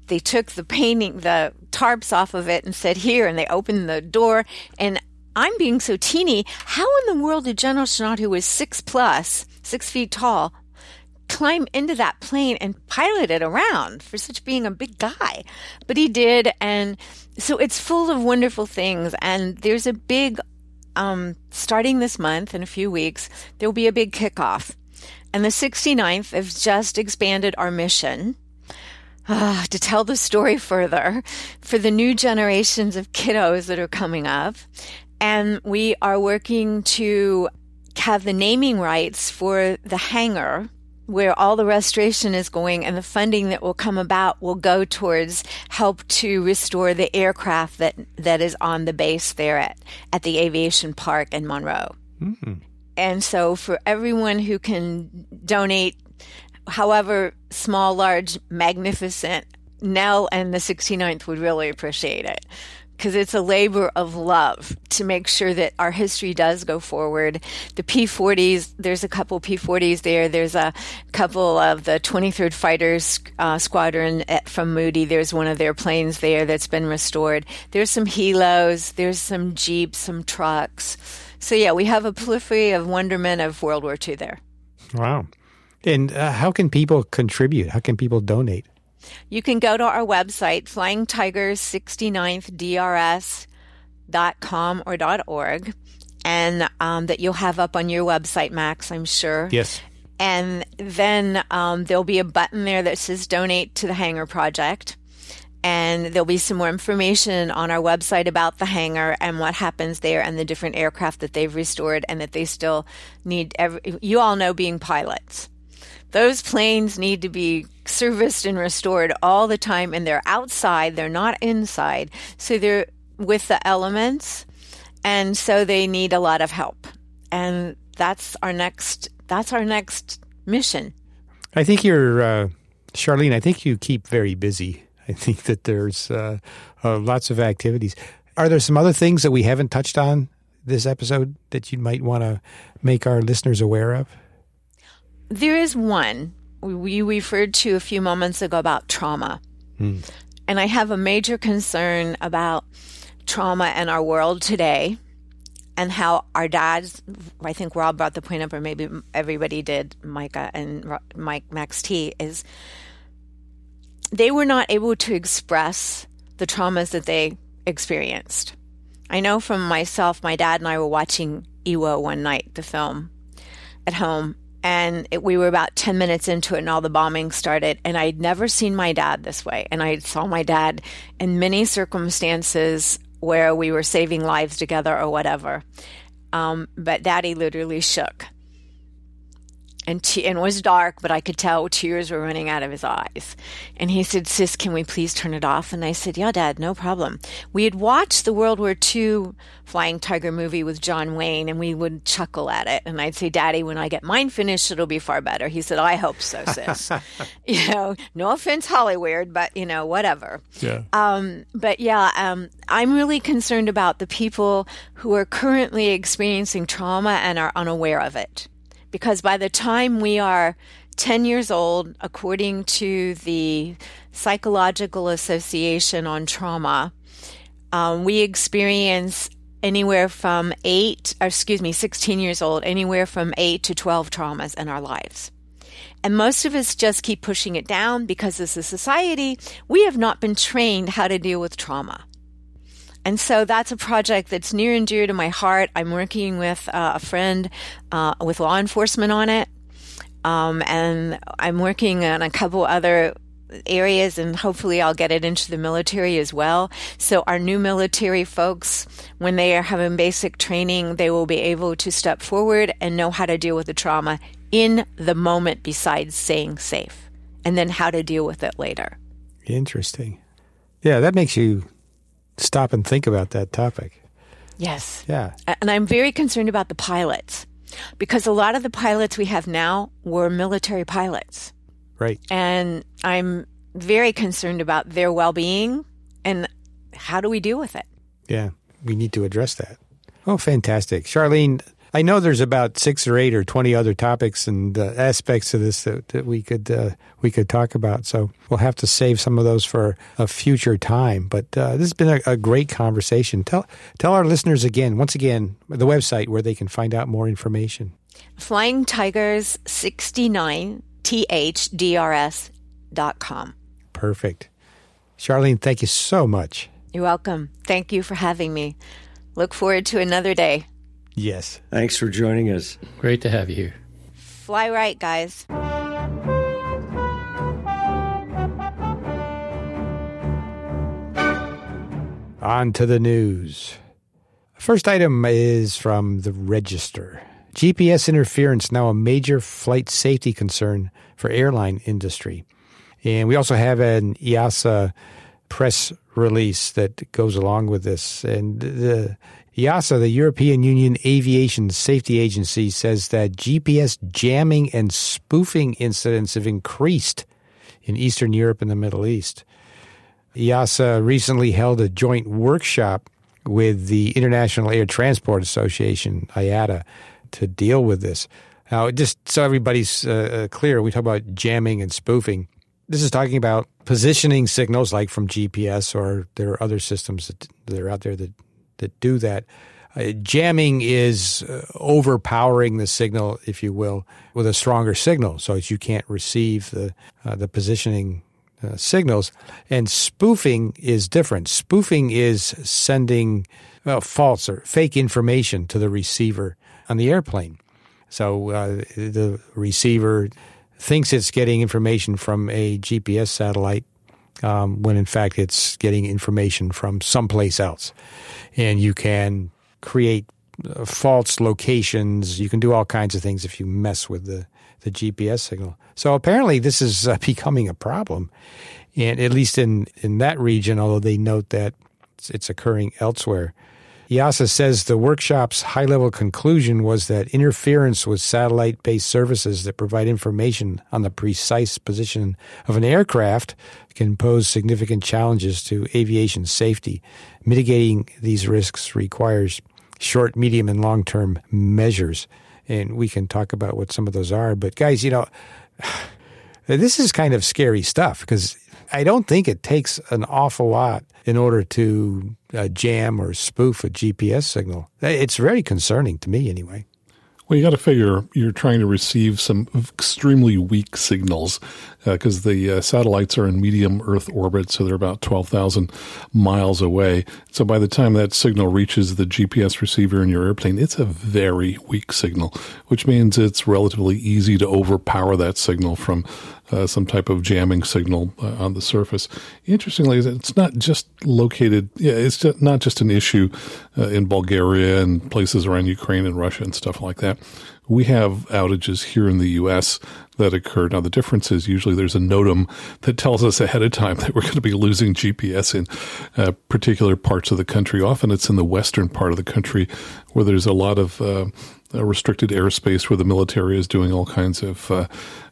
Speaker 5: They took the painting, the tarps off of it and said, here, and they opened the door. And I'm being so teeny. How in the world did General Chennault, who was six plus, six feet tall, climb into that plane and pilot it around for such being a big guy? But he did. And so it's full of wonderful things. And there's a big, um, starting this month in a few weeks, there will be a big kickoff. And the 69th has just expanded our mission uh, to tell the story further for the new generations of kiddos that are coming up. And we are working to have the naming rights for the hangar where all the restoration is going and the funding that will come about will go towards help to restore the aircraft that, that is on the base there at, at the aviation park in Monroe. Mm-hmm. And so for everyone who can donate however small, large, magnificent, Nell and the 69th would really appreciate it because it's a labor of love to make sure that our history does go forward. The P-40s, there's a couple P-40s there. There's a couple of the 23rd Fighters uh, Squadron at, from Moody. There's one of their planes there that's been restored. There's some helos. There's some jeeps, some trucks. So yeah, we have a prolifery of wonderment of World War II there.
Speaker 1: Wow. And uh, how can people contribute? How can people donate?
Speaker 5: You can go to our website, flyingtigers69thDRS.com or .org, and um, that you'll have up on your website, Max, I'm sure.
Speaker 1: Yes.
Speaker 5: And then um, there'll be a button there that says donate to the Hangar Project. And there'll be some more information on our website about the hangar and what happens there and the different aircraft that they've restored and that they still need. Every, you all know being pilots those planes need to be serviced and restored all the time, and they're outside, they're not inside. So they're with the elements, and so they need a lot of help. And that's our next. That's our next mission.
Speaker 1: I think you're, uh, Charlene. I think you keep very busy. I think that there's uh, uh, lots of activities. Are there some other things that we haven't touched on this episode that you might want to make our listeners aware of?
Speaker 5: There is one we referred to a few moments ago about trauma. Mm. And I have a major concern about trauma in our world today and how our dads, I think Rob brought the point up, or maybe everybody did, Micah and Mike Max T, is they were not able to express the traumas that they experienced. I know from myself, my dad and I were watching Iwo one night, the film, at home, and it, we were about 10 minutes into it and all the bombing started. And i'd never seen my dad this way. And i saw my dad in many circumstances where we were saving lives together or whatever. Um, but daddy literally shook and, te- and it was dark, but I could tell tears were running out of his eyes. And he said, Sis, can we please turn it off? And I said, Yeah, Dad, no problem. We had watched the World War II Flying Tiger movie with John Wayne, and we would chuckle at it. And I'd say, Daddy, when I get mine finished, it'll be far better. He said, I hope so, sis. you know, no offense, Hollywood, but, you know, whatever.
Speaker 1: Yeah.
Speaker 5: Um, but yeah, um, I'm really concerned about the people who are currently experiencing trauma and are unaware of it because by the time we are 10 years old, according to the Psychological Association on Trauma, um, we experience anywhere from 8, or excuse me, 16 years old, anywhere from 8 to 12 traumas in our lives. And most of us just keep pushing it down because as a society, we have not been trained how to deal with trauma. And so that's a project that's near and dear to my heart. I'm working with uh, a friend uh, with law enforcement on it. Um, and I'm working on a couple other areas and hopefully I'll get it into the military as well. So our new military folks, when they are having basic training, they will be able to step forward and know how to deal with the trauma in the moment besides staying safe and then how to deal with it later.
Speaker 1: Interesting. Yeah, that makes you stop and think about that topic.
Speaker 5: Yes.
Speaker 1: Yeah.
Speaker 5: And I'm very concerned about the pilots because a lot of the pilots we have now were military pilots.
Speaker 1: Right.
Speaker 5: And I'm very concerned about their well being and how do we deal with it?
Speaker 1: Yeah, we need to address that. Oh, fantastic. Charlene, I know there's about six or eight or twenty other topics and uh, aspects of this that, that we could uh, we could talk about. So we'll have to save some of those for a future time. But uh, this has been a, a, great conversation. Tell tell our listeners again, once again, the website where they can find out more information.
Speaker 5: Flying Tigers 69 thdrs dot com.
Speaker 1: Perfect. Charlene, thank you so much.
Speaker 5: You're welcome. Thank you for having me. Look forward to another day.
Speaker 1: Yes.
Speaker 4: Thanks for joining us.
Speaker 3: Great to have you here.
Speaker 5: Fly right, guys.
Speaker 1: On to the news. First item is from the Register. GPS interference now a major flight safety concern for airline industry. And we also have an EASA press release that goes along with this. And the EASA, the European Union Aviation Safety Agency, says that GPS jamming and spoofing incidents have increased in Eastern Europe and the Middle East. EASA recently held a joint workshop with the International Air Transport Association, IATA, to deal with this. Now, just so everybody's uh, uh, clear, we talk about jamming and spoofing. This is talking about positioning signals like from GPS or there are other systems that, that are out there that, that do that. Uh, jamming is uh, overpowering the signal, if you will, with a stronger signal, so that you can't receive the uh, the positioning uh, signals. And spoofing is different. Spoofing is sending well, false or fake information to the receiver on the airplane. So uh, the receiver thinks it's getting information from a GPS satellite um, when in fact it's getting information from someplace else. And you can create uh, false locations. You can do all kinds of things if you mess with the, the GPS signal. So apparently this is uh, becoming a problem. And at least in, in that region, although they note that it's, it's occurring elsewhere. EASA says the workshop's high level conclusion was that interference with satellite based services that provide information on the precise position of an aircraft can pose significant challenges to aviation safety. Mitigating these risks requires short, medium, and long term measures. And we can talk about what some of those are. But, guys, you know, this is kind of scary stuff because I don't think it takes an awful lot in order to uh, jam or spoof a GPS signal. It's very concerning to me, anyway.
Speaker 2: Well, you got to figure you're trying to receive some extremely weak signals because uh, the uh, satellites are in medium Earth orbit, so they're about 12,000 miles away. So by the time that signal reaches the GPS receiver in your airplane, it's a very weak signal, which means it's relatively easy to overpower that signal from uh, some type of jamming signal uh, on the surface. Interestingly, it's not just located. Yeah, it's just not just an issue uh, in Bulgaria and places around Ukraine and Russia and stuff like that. We have outages here in the U.S. that occur. Now, the difference is usually there's a NOTAM that tells us ahead of time that we're going to be losing GPS in uh, particular parts of the country. Often it's in the western part of the country where there's a lot of uh, restricted airspace where the military is doing all kinds of uh,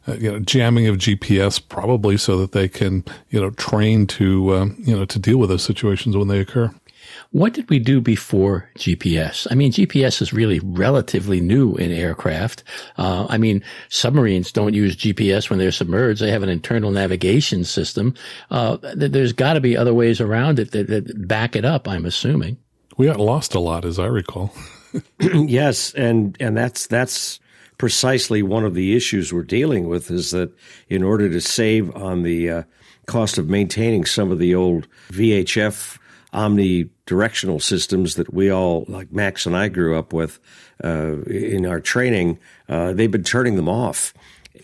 Speaker 2: uh, you know jamming of GPS, probably so that they can you know train to um, you know to deal with those situations when they occur.
Speaker 3: What did we do before GPS? I mean, GPS is really relatively new in aircraft. Uh, I mean, submarines don't use GPS when they're submerged. They have an internal navigation system. Uh, there's got to be other ways around it that, that back it up, I'm assuming.
Speaker 2: We got lost a lot, as I recall.
Speaker 4: yes, and and that's that's precisely one of the issues we're dealing with is that in order to save on the uh, cost of maintaining some of the old VHF omnidirectional systems that we all, like Max and I, grew up with uh, in our training, uh, they've been turning them off.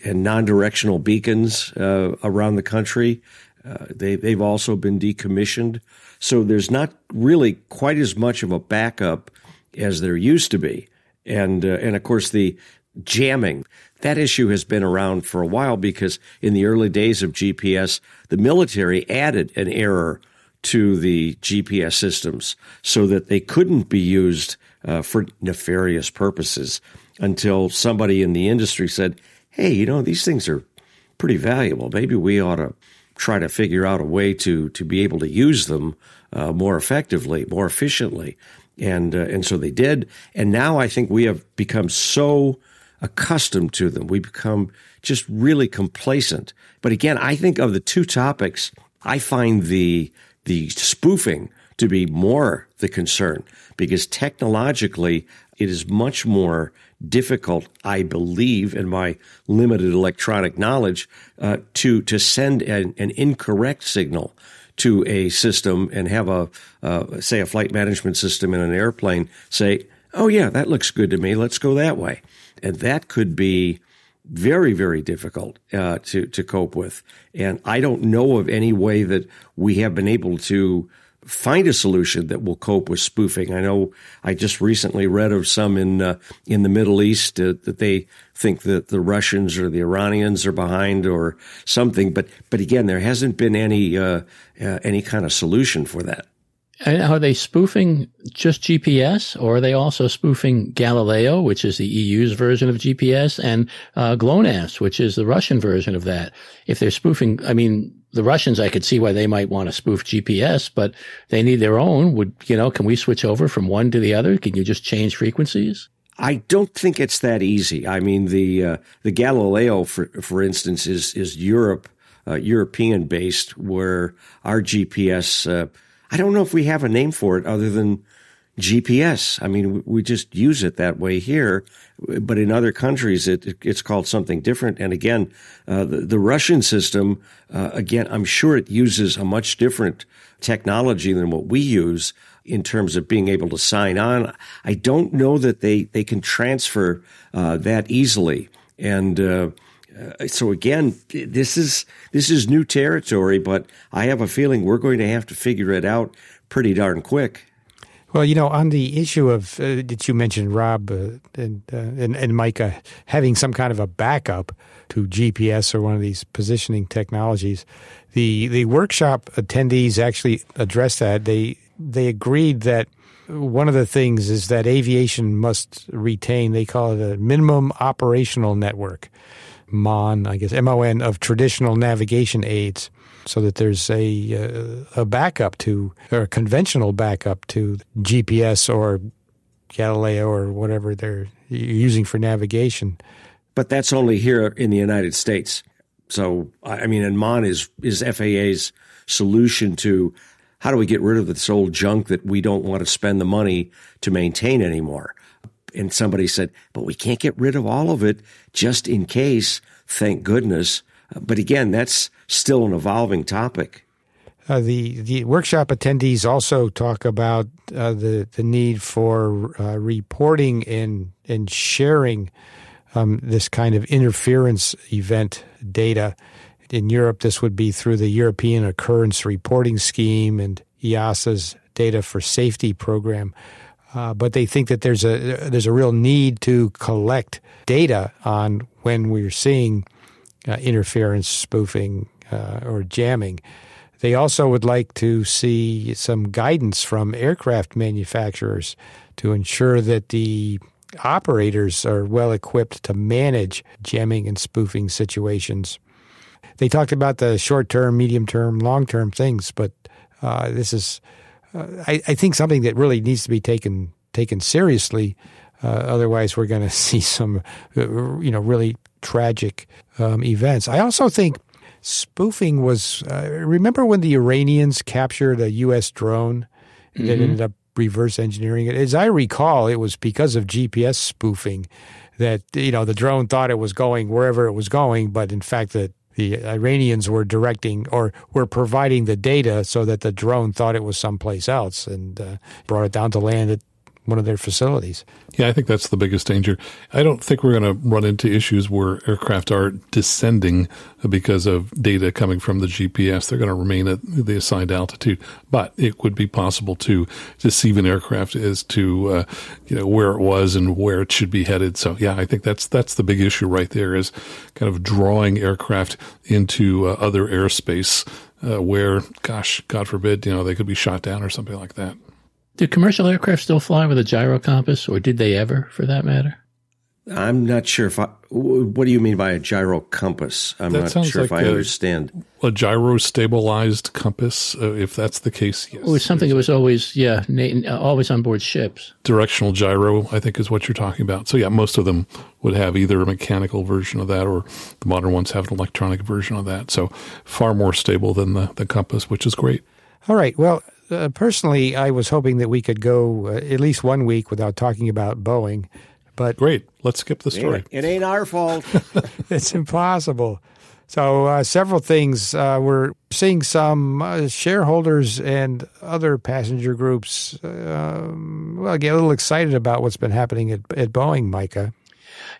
Speaker 4: And non-directional beacons uh, around the country, uh, they, they've also been decommissioned. So there's not really quite as much of a backup as there used to be. And, uh, and of course, the jamming, that issue has been around for a while because in the early days of GPS, the military added an error to the GPS systems so that they couldn't be used uh, for nefarious purposes until somebody in the industry said, hey, you know, these things are pretty valuable. Maybe we ought to try to figure out a way to, to be able to use them uh, more effectively, more efficiently. And uh, and so they did. And now I think we have become so accustomed to them. We become just really complacent. But again, I think of the two topics, I find the the spoofing to be more the concern because technologically it is much more difficult, I believe, in my limited electronic knowledge, uh, to to send an, an, incorrect signal to a system and have a uh, say a flight management system in an airplane say, "Oh yeah, that looks good to me. Let's go that way," and that could be very very difficult uh, to to cope with. And I don't know of any way that we have been able to find a solution that will cope with spoofing. I know I just recently read of some in uh, in the Middle East uh, that they think that the Russians or the Iranians are behind or something. But but again, there hasn't been any uh, uh any kind of solution for that.
Speaker 3: And are they spoofing just GPS, or are they also spoofing Galileo, which is the EU's version of GPS, and uh, GLONASS, which is the Russian version of that? If they're spoofing, I mean, the Russians, I could see why they might want to spoof GPS, but they need their own. Would you know? Can we switch over from one to the other? Can you just change frequencies?
Speaker 4: I don't think it's that easy. I mean, the uh, the Galileo, for for instance, is is Europe uh, European based, where our GPS uh, I don't know if we have a name for it other than GPS. I mean, we just use it that way here, but in other countries, it, it's called something different. And again, uh, the, the, Russian system, uh, again, I'm sure it uses a much different technology than what we use in terms of being able to sign on. I don't know that they, they can transfer uh, that easily. And uh, uh, so again, this is this is new territory, but I have a feeling we're going to have to figure it out pretty darn quick.
Speaker 1: Well, you know, on the issue of uh, that you mentioned, Rob uh, and, uh, and and Micah having some kind of a backup to GPS or one of these positioning technologies, the the workshop attendees actually addressed that. They they agreed that one of the things is that aviation must retain. They call it a minimum operational network. MON, I guess MON of traditional navigation aids, so that there's a uh, a backup to or a conventional backup to GPS or Galileo or whatever they're using for navigation.
Speaker 4: But that's only here in the United States. So I mean, and MON is is FAA's solution to how do we get rid of this old junk that we don't want to spend the money to maintain anymore and somebody said, but we can't get rid of all of it just in case. Thank goodness. But again, that's still an evolving topic.
Speaker 1: Uh, the the workshop attendees also talk about uh, the the need for uh, reporting and and sharing um, this kind of interference event data. In Europe, this would be through the European Occurrence Reporting Scheme and EASA's Data for Safety program. Uh, but they think that there's a there's a real need to collect data on when we're seeing uh, interference, spoofing, uh, or jamming. They also would like to see some guidance from aircraft manufacturers to ensure that the operators are well equipped to manage jamming and spoofing situations. They talked about the short term, medium term, long term things, but uh, this is uh, I, I, think something that really needs to be taken taken seriously. Uh, otherwise, we're going to see some, uh, you know, really tragic um, events. I also think spoofing was. Uh, remember when the Iranians captured a U.S. drone mm-hmm. that ended up reverse engineering it? As I recall, it was because of GPS spoofing that you know the drone thought it was going wherever it was going, but in fact that the Iranians were directing or were providing the data so that the drone thought it was someplace else and uh, brought it down to land one of their facilities.
Speaker 2: Yeah, I think that's the biggest danger. I don't think we're going to run into issues where aircraft are descending because of data coming from the GPS. They're going to remain at the assigned altitude, but it would be possible to deceive an aircraft as to uh, you know where it was and where it should be headed. So yeah, I think that's that's the big issue right there is kind of drawing aircraft into uh, other airspace uh, where, gosh, God forbid, you know, they could be shot down or something like that.
Speaker 3: Do commercial aircraft still fly with a gyro compass, or did they ever, for that matter?
Speaker 4: I'm not sure if I. What do you mean by a gyro compass? I'm
Speaker 2: That
Speaker 4: not sure
Speaker 2: sounds
Speaker 4: if I
Speaker 2: like a-
Speaker 4: understand.
Speaker 2: A gyro stabilized compass, uh, if that's the case, yes.
Speaker 3: It was something that was always, yeah, na- uh, always on board ships.
Speaker 2: Directional gyro, I think, is what you're talking about. So, yeah, most of them would have either a mechanical version of that or the modern ones have an electronic version of that. So, far more stable than the, the compass, which is great.
Speaker 1: All right. Well, uh, personally, I was hoping that we could go uh, at least one week without talking about Boeing, but
Speaker 2: Great. Let's skip the story.
Speaker 4: It ain't our fault.
Speaker 1: it's impossible. So, uh, several things. Uh, we're seeing some uh, shareholders and other passenger groups, um, well, get a little excited about what's been happening at, at Boeing, Micah.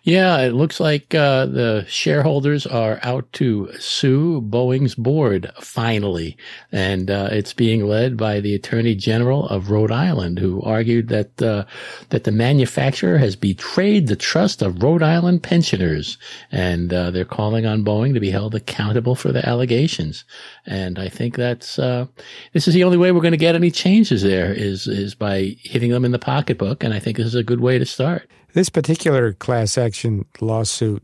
Speaker 3: Yeah, it looks like uh, the shareholders are out to sue Boeing's board finally, and uh, it's being led by the Attorney General of Rhode Island, who argued that uh, that the manufacturer has betrayed the trust of Rhode Island pensioners, and uh, they're calling on Boeing to be held accountable for the allegations. And I think that's uh, this is the only way we're going to get any changes there is is by hitting them in the pocketbook, and I think this is a good way to start.
Speaker 1: This particular class action lawsuit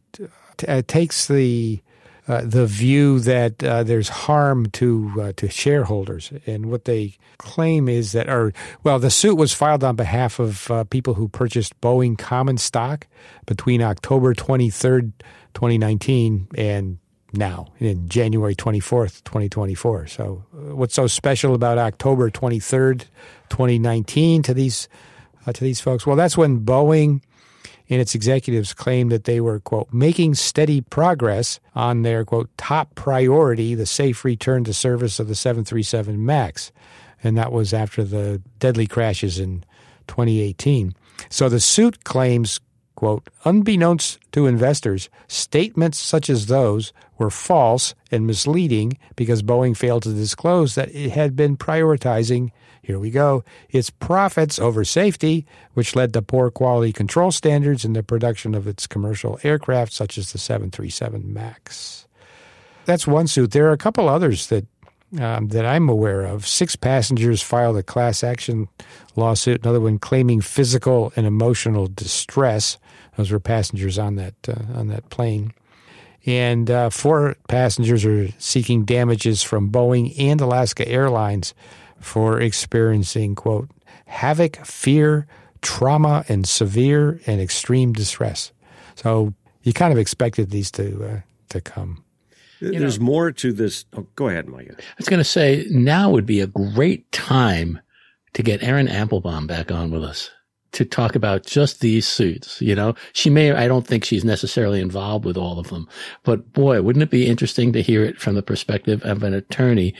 Speaker 1: t- uh, takes the uh, the view that uh, there's harm to uh, to shareholders, and what they claim is that, or well, the suit was filed on behalf of uh, people who purchased Boeing common stock between October 23rd, 2019, and now in January 24th, 2024. So, uh, what's so special about October 23rd, 2019 to these to these folks? Well, that's when Boeing and its executives claimed that they were, quote, making steady progress on their, quote, top priority, the safe return to service of the 737 MAX. And that was after the deadly crashes in 2018. So the suit claims, quote, unbeknownst to investors, statements such as those were false and misleading because Boeing failed to disclose that it had been prioritizing, here we go, its profits over safety, which led to poor quality control standards in the production of its commercial aircraft, such as the 737 MAX. That's one suit. There are a couple others that um, that I'm aware of. Six passengers filed a class action lawsuit. Another one claiming physical and emotional distress. Those were passengers on that uh, on that plane. And uh, four passengers are seeking damages from Boeing and Alaska Airlines for experiencing quote havoc, fear, trauma, and severe and extreme distress. So you kind of expected these to uh, to come.
Speaker 4: There's more to this. Oh, go ahead, Micah.
Speaker 3: I was going to say now would be a great time to get Erin Applebaum back on with us to talk about just these suits. You know, she may, I don't think she's necessarily involved with all of them, but boy, wouldn't it be interesting to hear it from the perspective of an attorney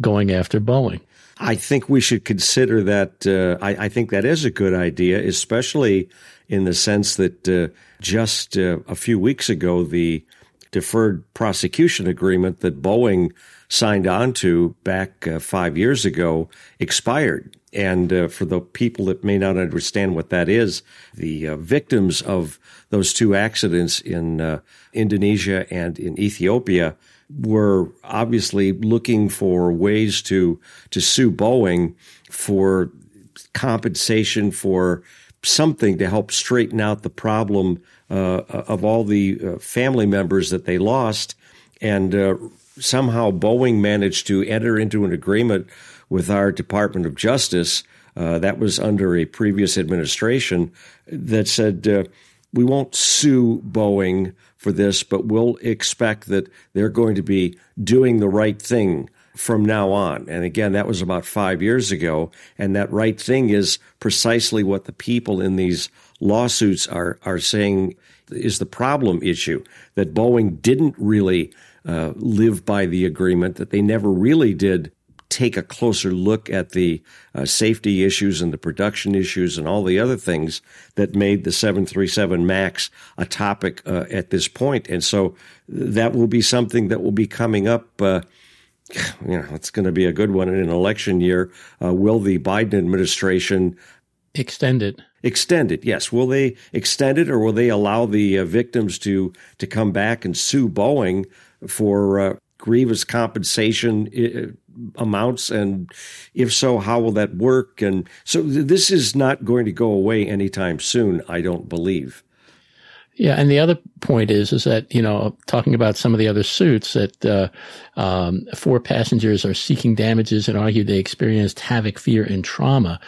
Speaker 3: going after Boeing?
Speaker 4: I think we should consider that. Uh, I, I, think that is a good idea, especially in the sense that uh, just uh, a few weeks ago, the deferred prosecution agreement that Boeing signed on to back uh, five years ago expired. And uh, for the people that may not understand what that is, the uh, victims of those two accidents in Indonesia and in Ethiopia were obviously looking for ways to to sue Boeing for compensation for something to help straighten out the problem uh, of all the uh, family members that they lost, and uh, somehow Boeing managed to enter into an agreement with our Department of Justice. Uh, that was under a previous administration that said uh, we won't sue Boeing for this, but we'll expect that they're going to be doing the right thing from now on. And again, that was about five years ago. And that right thing is precisely what the people in these lawsuits are, are saying is the problem issue that Boeing didn't really uh, live by the agreement, that they never really did take a closer look at the uh, safety issues and the production issues and all the other things that made the 737 MAX a topic uh, at this point. And so that will be something that will be coming up. Uh, you know, it's going to be a good one in an election year. Uh, will the Biden administration
Speaker 3: extend it?
Speaker 4: Extend it, yes. Will they extend it, or will they allow the uh, victims to to come back and sue Boeing for uh, grievous compensation amounts? And if so, how will that work? And so th- this is not going to go away anytime soon. I don't believe.
Speaker 3: Yeah, and the other point is is that you know talking about some of the other suits that uh, um, four passengers are seeking damages and argue they experienced havoc, fear, and trauma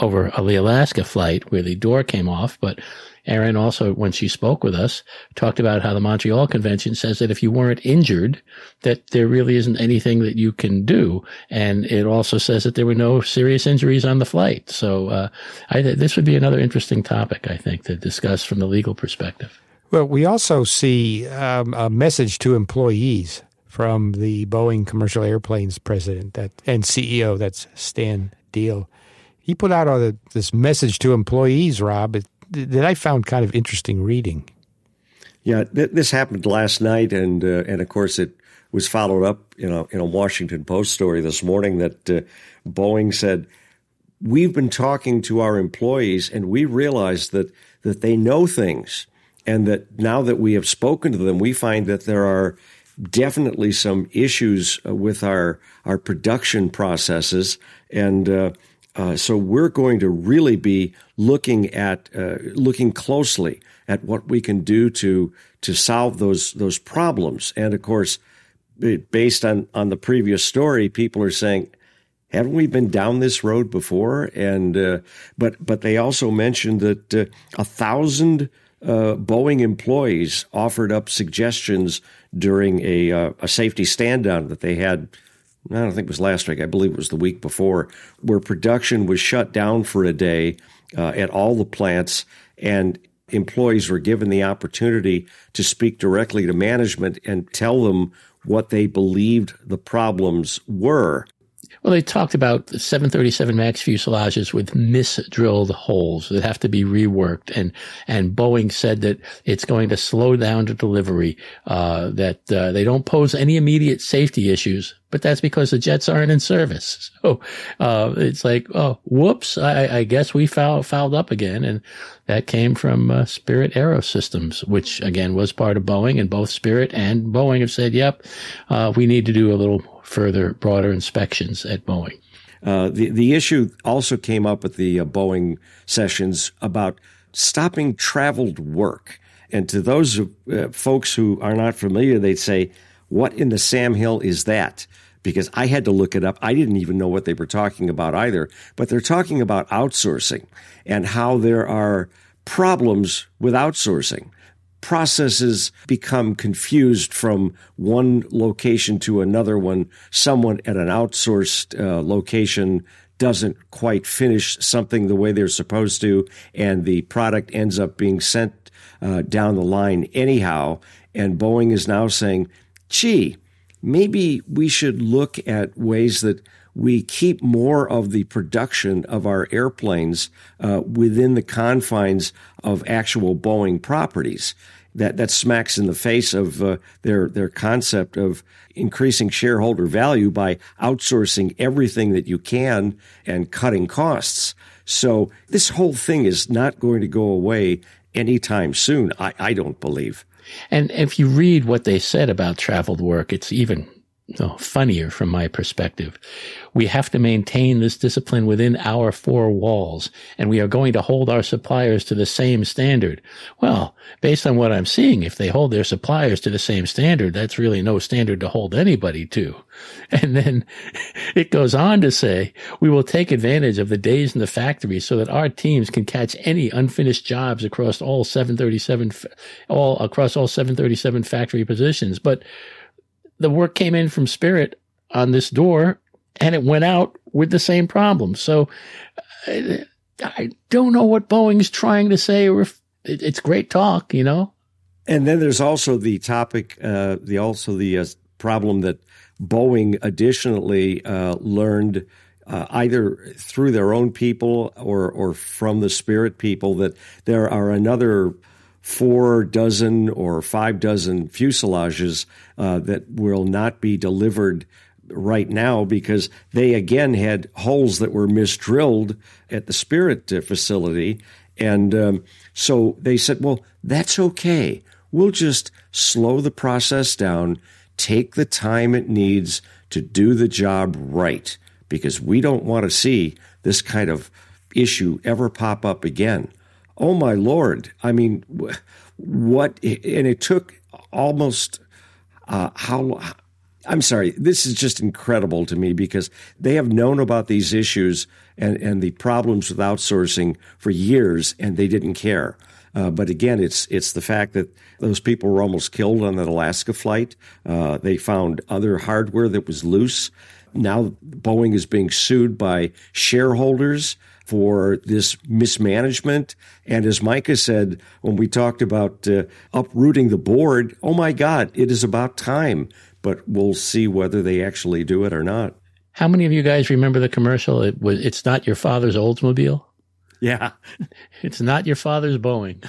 Speaker 3: over the Alaska flight where the door came off, but Erin also, when she spoke with us, talked about how the Montreal Convention says that if you weren't injured, that there really isn't anything that you can do. And it also says that there were no serious injuries on the flight. So uh, I, this would be another interesting topic, I think, to discuss from the legal perspective.
Speaker 1: Well, we also see um, a message to employees from the Boeing Commercial Airplanes president that and CEO, that's Stan Deal. He put out a, this message to employees, Rob. That I found kind of interesting reading.
Speaker 4: Yeah, th- this happened last night, and uh, and of course it was followed up in a in a Washington Post story this morning that uh, Boeing said we've been talking to our employees, and we realized that that they know things, and that now that we have spoken to them, we find that there are definitely some issues uh, with our our production processes and uh, uh, so we're going to really be looking at uh, looking closely at what we can do to to solve those those problems. And of course, based on on the previous story, people are saying, "Haven't we been down this road before?" And uh, but but they also mentioned that uh, a thousand. Uh, Boeing employees offered up suggestions during a, a safety stand down that they had I don't think it was last week, I believe it was the week before, where production was shut down for a day uh, at all the plants, and employees were given the opportunity to speak directly to management and tell them what they believed the problems were.
Speaker 3: Well, they talked about 737 MAX fuselages with misdrilled holes that have to be reworked, and and Boeing said that it's going to slow down the delivery. Uh, that uh, they don't pose any immediate safety issues, but that's because the jets aren't in service. So uh, it's like, oh, whoops! I, I, guess we fouled fouled up again, and that came from uh, Spirit Aerosystems, which again was part of Boeing, and both Spirit and Boeing have said, yep, uh, we need to do a little further, broader inspections at Boeing.
Speaker 4: Uh, the the issue also came up at the uh, Boeing sessions about stopping traveled work. And to those uh, folks who are not familiar, they'd say, "What in the Sam Hill is that?" Because I had to look it up. I didn't even know what they were talking about either. But they're talking about outsourcing and how there are problems with outsourcing processes become confused from one location to another when someone at an outsourced uh, location doesn't quite finish something the way they're supposed to, and the product ends up being sent uh, down the line anyhow. And Boeing is now saying, gee, maybe we should look at ways that we keep more of the production of our airplanes uh, within the confines of actual Boeing properties. That that smacks in the face of uh, their their concept of increasing shareholder value by outsourcing everything that you can and cutting costs. So this whole thing is not going to go away anytime soon. I, I don't believe.
Speaker 3: And if you read what they said about traveled work, it's even no, funnier from my perspective. We have to maintain this discipline within our four walls, and we are going to hold our suppliers to the same standard. Well, based on what I'm seeing, if they hold their suppliers to the same standard, that's really no standard to hold anybody to. And then it goes on to say, we will take advantage of the days in the factory so that our teams can catch any unfinished jobs across all 737, all across all 737 factory positions. But the work came in from Spirit on this door and it went out with the same problem. So I, I don't know what Boeing's trying to say or if it, it's great talk, you know?
Speaker 4: And then there's also the topic, uh, the also the uh, problem that Boeing additionally uh, learned uh, either through their own people or or from the Spirit people that there are another four dozen or five dozen fuselages uh, that will not be delivered right now because they again had holes that were misdrilled at the Spirit uh, facility. And um, so they said, well, that's okay. We'll just slow the process down, take the time it needs to do the job right, because we don't want to see this kind of issue ever pop up again oh my lord i mean what, and it took almost uh, how. I'm sorry, this is just incredible to me because they have known about these issues and, and the problems with outsourcing for years and they didn't care. Uh, but again, it's it's the fact that those people were almost killed on that Alaska flight. Uh, they found other hardware that was loose. Now Boeing is being sued by shareholders for this mismanagement. And as Micah said when we talked about uh, uprooting the board, oh my God, it is about time. But we'll see whether they actually do it or not.
Speaker 3: How many of you guys remember the commercial? It was "It's not your father's Oldsmobile."
Speaker 4: Yeah.
Speaker 3: It's not your father's Boeing.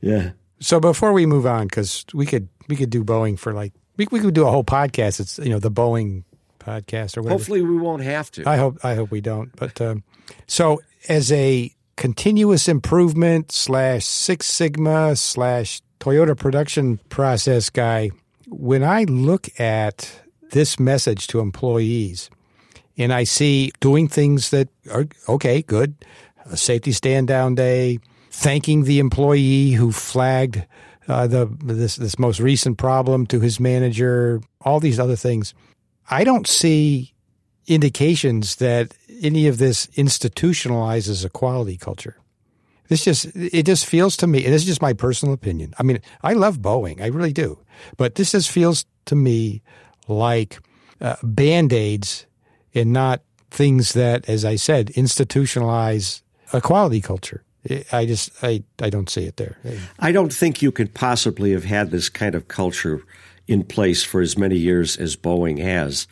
Speaker 4: Yeah.
Speaker 1: So before we move on, because we could we could do Boeing for like we we could do a whole podcast. It's you know the Boeing podcast or whatever.
Speaker 4: Hopefully, we won't have to.
Speaker 1: I hope I hope we don't. But um, so as a continuous improvement slash Six Sigma slash Toyota production process guy, when I look at this message to employees, and I see doing things that are okay, good, a safety stand down day, thanking the employee who flagged uh, the this this most recent problem to his manager, all these other things. I don't see indications that any of this institutionalizes a quality culture. This just it just feels to me, and this is just my personal opinion. I mean, I love Boeing, I really do, but this just feels to me like uh, band aids and not things that, as I said, institutionalize a quality culture. I just I I don't see it there.
Speaker 4: I don't think you could possibly have had this kind of culture in place for as many years as Boeing has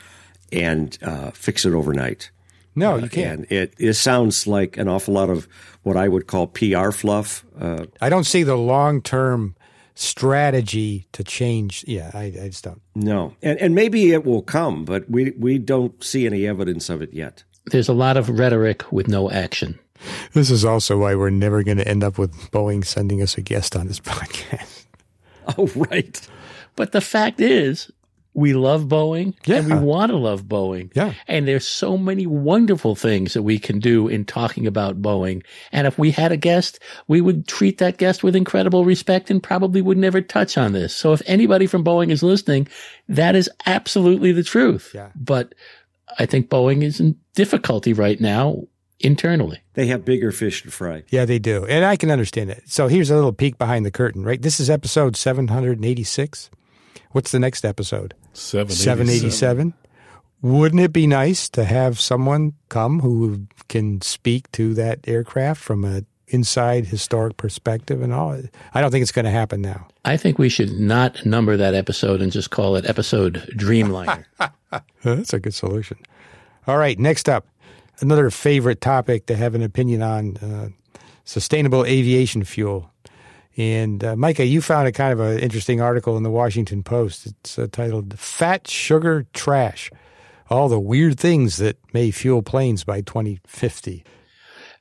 Speaker 4: and uh, fix it overnight.
Speaker 1: No, you can't.
Speaker 4: And it, it sounds like an awful lot of what I would call PR fluff. Uh,
Speaker 1: I don't see the long term strategy to change. Yeah, I, I just don't.
Speaker 4: No, and and maybe it will come, but we we don't see any evidence of it yet.
Speaker 3: There's a lot of rhetoric with no action.
Speaker 1: This is also why we're never going to end up with Boeing sending us a guest on this podcast.
Speaker 4: Oh, right.
Speaker 3: But the fact is, we love Boeing
Speaker 1: Yeah.
Speaker 3: and we want to love Boeing.
Speaker 1: Yeah.
Speaker 3: And there's so many wonderful things that we can do in talking about Boeing. And if we had a guest, we would treat that guest with incredible respect and probably would never touch on this. So if anybody from Boeing is listening, that is absolutely the truth.
Speaker 1: Yeah.
Speaker 3: But I think Boeing is in difficulty right now internally.
Speaker 4: They have bigger fish to fry.
Speaker 1: Yeah, they do. And I can understand it. So here's a little peek behind the curtain, right? This is episode 786. What's the next episode? 787. Wouldn't it be nice to have someone come who can speak to that aircraft from a inside historic perspective and all? I don't think it's going to happen now.
Speaker 3: I think we should not number that episode and just call it episode Dreamliner.
Speaker 1: That's a good solution. All right, next up, another favorite topic to have an opinion on uh, sustainable aviation fuel. And uh, Micah, you found a kind of an interesting article in the Washington Post. It's uh, titled Fat Sugar Trash All the Weird Things That May Fuel Planes by 2050.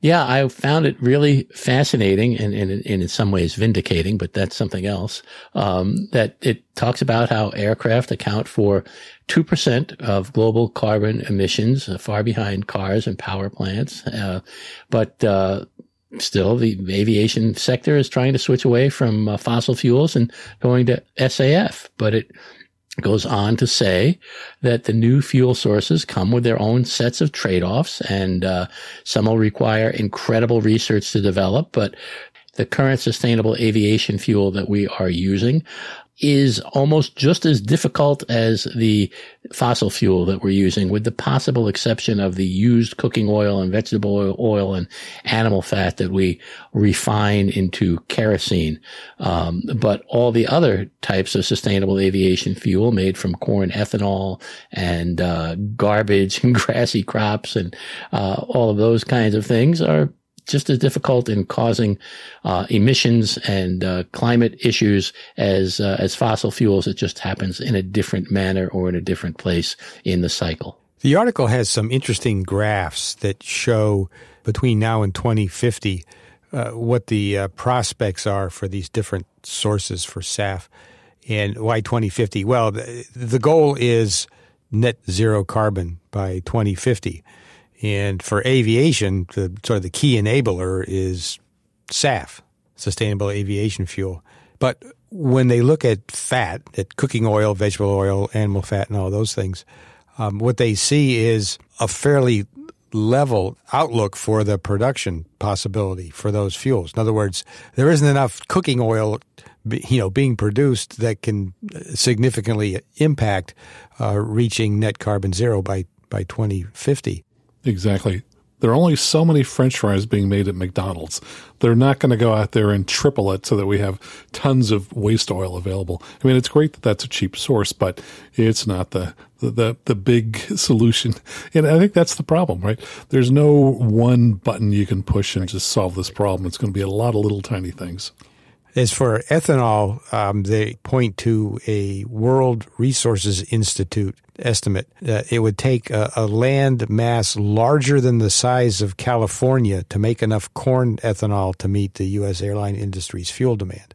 Speaker 3: Yeah, I found it really fascinating and, and, and in some ways vindicating, but that's something else. Um, that it talks about how aircraft account for 2% of global carbon emissions, uh, far behind cars and power plants. Uh, but, uh, still the aviation sector is trying to switch away from uh, fossil fuels and going to SAF, but it goes on to say that the new fuel sources come with their own sets of trade-offs and uh, some will require incredible research to develop. But the current sustainable aviation fuel that we are using is almost just as difficult as the fossil fuel that we're using, with the possible exception of the used cooking oil and vegetable oil, and animal fat that we refine into kerosene. Um, but all the other types of sustainable aviation fuel made from corn ethanol and uh, garbage and grassy crops and uh, all of those kinds of things are just as difficult in causing uh, emissions and uh, climate issues as uh, as fossil fuels. It just happens in a different manner or in a different place in the cycle.
Speaker 1: The article has some interesting graphs that show between now and 2050 uh, what the uh, prospects are for these different sources for SAF. And why 2050? Well, the, the goal is net zero carbon by 2050. And for aviation, the sort of the key enabler is SAF, sustainable aviation fuel. But when they look at fat, at cooking oil, vegetable oil, animal fat, and all those things, um, what they see is a fairly level outlook for the production possibility for those fuels. In other words, there isn't enough cooking oil, you know, being produced that can significantly impact uh, reaching net carbon zero by by 2050.
Speaker 2: Exactly. There are only so many French fries being made at McDonald's. They're not going to go out there and triple it so that we have tons of waste oil available. I mean, it's great that that's a cheap source, but it's not the the the, big solution. And I think that's the problem, right? There's no one button you can push and just solve this problem. It's going to be a lot of little tiny things.
Speaker 1: As for ethanol, um, they point to a World Resources Institute estimate that it would take a, a, land mass larger than the size of California to make enough corn ethanol to meet the U.S. airline industry's fuel demand.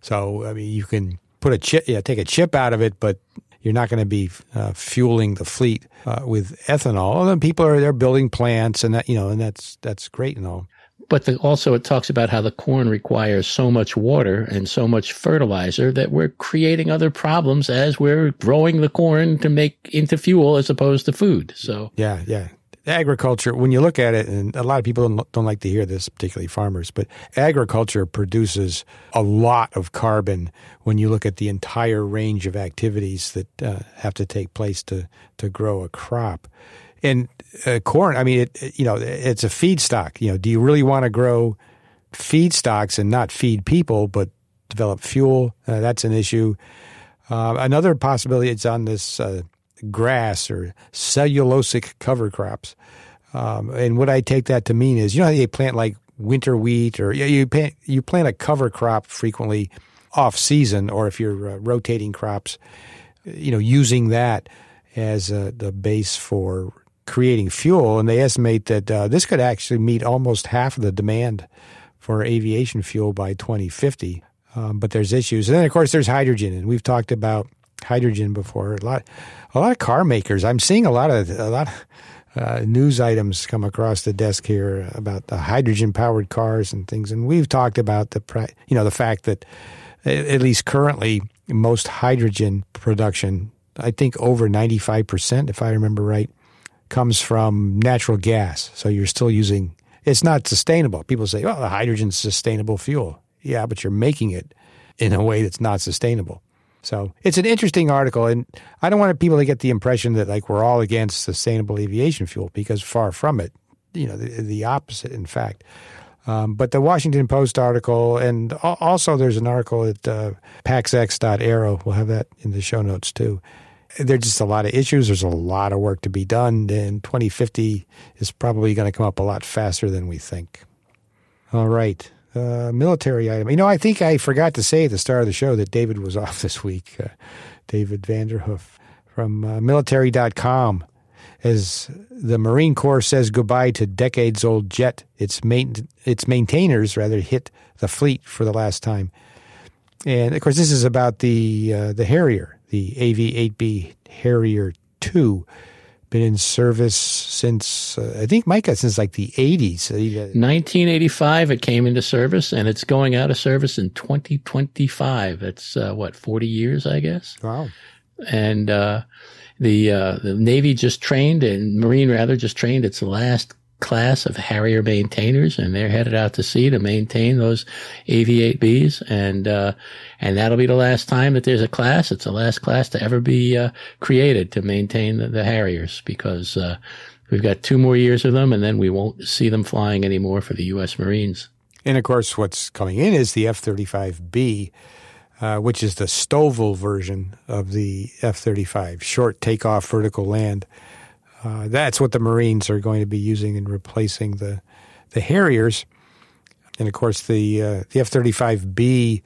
Speaker 1: So, I mean, you can put a chip, yeah, take a chip out of it, but you're not going to be uh, fueling the fleet uh, with ethanol. And people are they're building plants, and that you know, and that's that's great and all.
Speaker 3: But the, also, it talks about how the corn requires so much water and so much fertilizer that we're creating other problems as we're growing the corn to make into fuel as opposed to food. So
Speaker 1: yeah, yeah. Agriculture, when you look at it, and a lot of people don't, don't like to hear this, particularly farmers, but agriculture produces a lot of carbon when you look at the entire range of activities that uh, have to take place to to grow a crop. And uh, corn, I mean, it, you know, it's a feedstock. You know, do you really want to grow feedstocks and not feed people, but develop fuel? Uh, that's an issue. Uh, another possibility is on this uh, grass or cellulosic cover crops. Um, and what I take that to mean is, you know, you plant like winter wheat or you plant, you plant a cover crop frequently off season, or if you're uh, rotating crops, you know, using that as the base for creating fuel, and they estimate that uh, this could actually meet almost half of the demand for aviation fuel by 2050. Um, but there's issues, and then of course there's hydrogen, and we've talked about hydrogen before. A lot, a lot of car makers. I'm seeing a lot of a lot of uh, news items come across the desk here about the hydrogen powered cars and things, and we've talked about the you know the fact that at least currently most hydrogen production, I think over 95 percent, if I remember right, comes from natural gas. So you're still using it's not sustainable. People say, "Oh, the hydrogen's sustainable fuel." Yeah, but you're making it in a way that's not sustainable. So it's an interesting article, and I don't want people to get the impression that like we're all against sustainable aviation fuel because far from it. You know, the, the opposite, in fact. Um, but the Washington Post article, and also there's an article at uh, paxex.aero. We'll have that in the show notes too there's just a lot of issues. There's a lot of work to be done, and 2050 is probably going to come up a lot faster than we think. All right. Uh, military item. You know, I think I forgot to say at the start of the show that David was off this week. Uh, David Vanderhoof from uh, military.com. As the Marine Corps says goodbye to decades old jet, its, main, its maintainers rather hit the fleet for the last time. And of course, this is about the uh, the Harrier, the AV-8B Harrier 2 been in service since uh, I think Micah since like the 80s.
Speaker 3: 1985 it came into service and it's going out of service in 2025. That's uh, what 40 years I guess.
Speaker 1: Wow.
Speaker 3: And uh, the uh, the Navy just trained and Marine rather just trained its last class of Harrier maintainers, and they're headed out to sea to maintain those AV-8Bs, and uh, and that'll be the last time that there's a class. It's the last class to ever be uh, created to maintain the, the Harriers, because uh, we've got two more years of them, and then we won't see them flying anymore for the U.S. Marines.
Speaker 1: And of course, what's coming in is the F-35B. Uh, which is the STOVL version of the F 35, short takeoff, vertical land. Uh, that's what the Marines are going to be using in replacing the the Harriers, and of course the uh, the F thirty five B.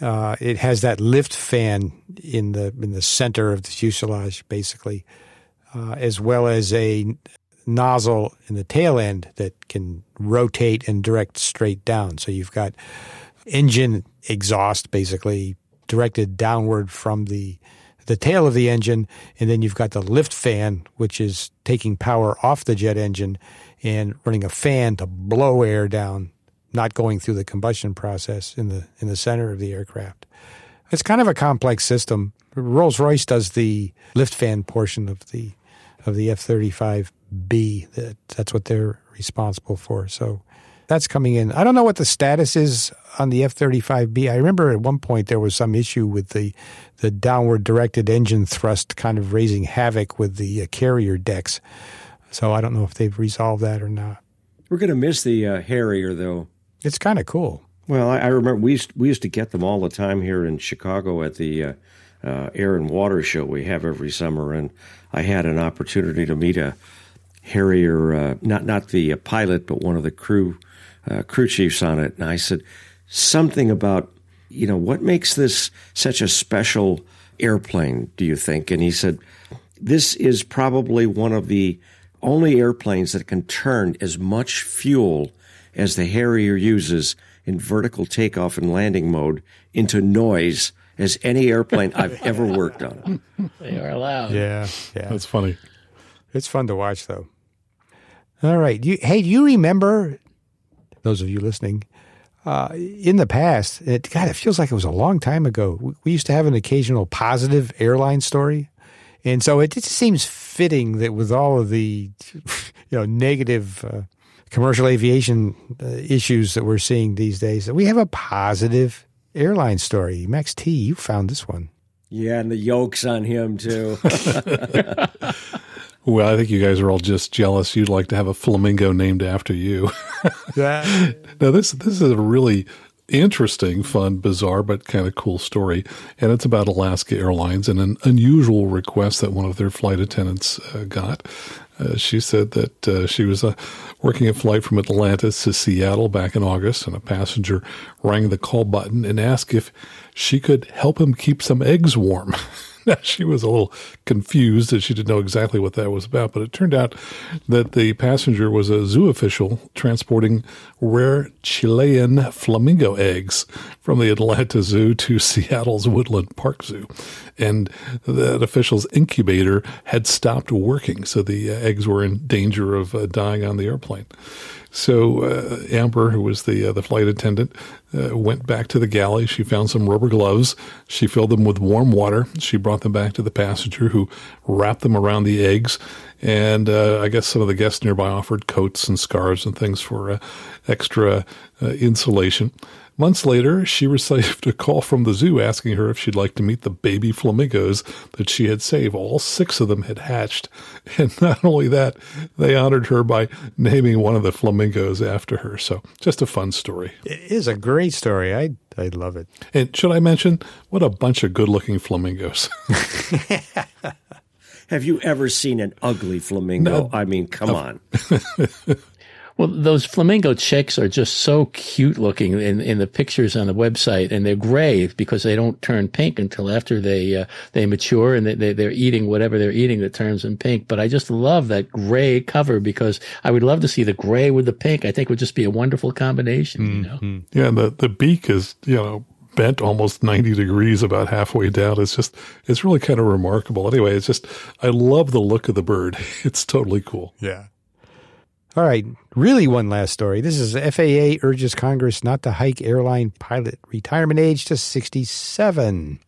Speaker 1: Uh, it has that lift fan in the in the center of the fuselage, basically, uh, as well as a nozzle in the tail end that can rotate and direct straight down. So you've got engine exhaust basically directed downward from the the tail of the engine, and then you've got the lift fan, which is taking power off the jet engine and running a fan to blow air down not going through the combustion process in the in the center of the aircraft. It's kind of a complex system. Rolls Royce does the lift fan portion of the of the F thirty five B. That that's what they're responsible for. So that's coming in. I don't know what the status is on the F thirty five B. I remember at one point there was some issue with the the downward directed engine thrust, kind of raising havoc with the uh, carrier decks. So I don't know if they've resolved that or not.
Speaker 4: We're going to miss the uh, Harrier, though.
Speaker 1: It's kind of cool.
Speaker 4: Well, I, I, remember we used, we used to get them all the time here in Chicago at the uh, uh, Air and Water Show we have every summer, and I had an opportunity to meet a Harrier, uh, not not the uh, pilot, but one of the crew uh, crew chiefs on it, and I said something about you know what makes this such a special airplane. Do you think? And he said this is probably one of the only airplanes that can turn as much fuel as the Harrier uses in vertical takeoff and landing mode into noise as any airplane I've ever worked on.
Speaker 3: They are allowed.
Speaker 1: Yeah, yeah.
Speaker 2: That's funny.
Speaker 1: It's fun to watch, though. All right. You, hey, do you remember, those of you listening, uh, in the past, it, God, it feels like it was a long time ago. We, we used to have an occasional positive airline story. And so it just seems fitting that with all of the, you know, negative uh, commercial aviation uh, issues that we're seeing these days, that we have a positive airline story. Max T, you found this one.
Speaker 4: Yeah, and the yolks on him too.
Speaker 2: well, I think you guys are all just jealous. You'd like to have a flamingo named after you. now, this this is a really interesting, fun, bizarre, but kind of cool story. And it's about Alaska Airlines and an unusual request that one of their flight attendants uh, got. Uh, she said that uh, she was uh, working a flight from Atlanta to Seattle back in August, and a passenger rang the call button and asked if she could help him keep some eggs warm. she was a little confused that she didn't know exactly what that was about. But it turned out that the passenger was a zoo official transporting rare Chilean flamingo eggs from the Atlanta Zoo to Seattle's Woodland Park Zoo. And that official's incubator had stopped working, so the uh, eggs were in danger of uh, dying on the airplane. So uh, Amber, who was the uh, the flight attendant, uh, went back to the galley. She found some rubber gloves. She filled them with warm water. She brought them back to the passenger, who wrapped them around the eggs. And uh, I guess some of the guests nearby offered coats and scarves and things for uh, extra uh, insulation. Months later, she received a call from the zoo asking her if she'd like to meet the baby flamingos that she had saved. All six of them had hatched. And not only that, they honored her by naming one of the flamingos after her. So just a fun story.
Speaker 1: It is a great story. I, I love it.
Speaker 2: And should I mention, what a bunch of good looking flamingos.
Speaker 4: Have you ever seen an ugly flamingo? No. I mean, come on.
Speaker 3: Well, those flamingo chicks are just so cute looking in, in the pictures on the website, and they're gray because they don't turn pink until after they uh, they mature and they, they they're eating whatever they're eating that turns them pink. But I just love that gray cover because I would love to see the gray with the pink. I think it would just be a wonderful combination. Mm-hmm. You know?
Speaker 2: Mm-hmm. Yeah, and the the beak is you know bent almost 90 degrees about halfway down. It's just, it's really kind of remarkable. Anyway, it's just, I love the look of the bird. It's totally cool.
Speaker 1: Yeah. All right, really one last story. This is FAA urges Congress not to hike airline pilot retirement age to 67.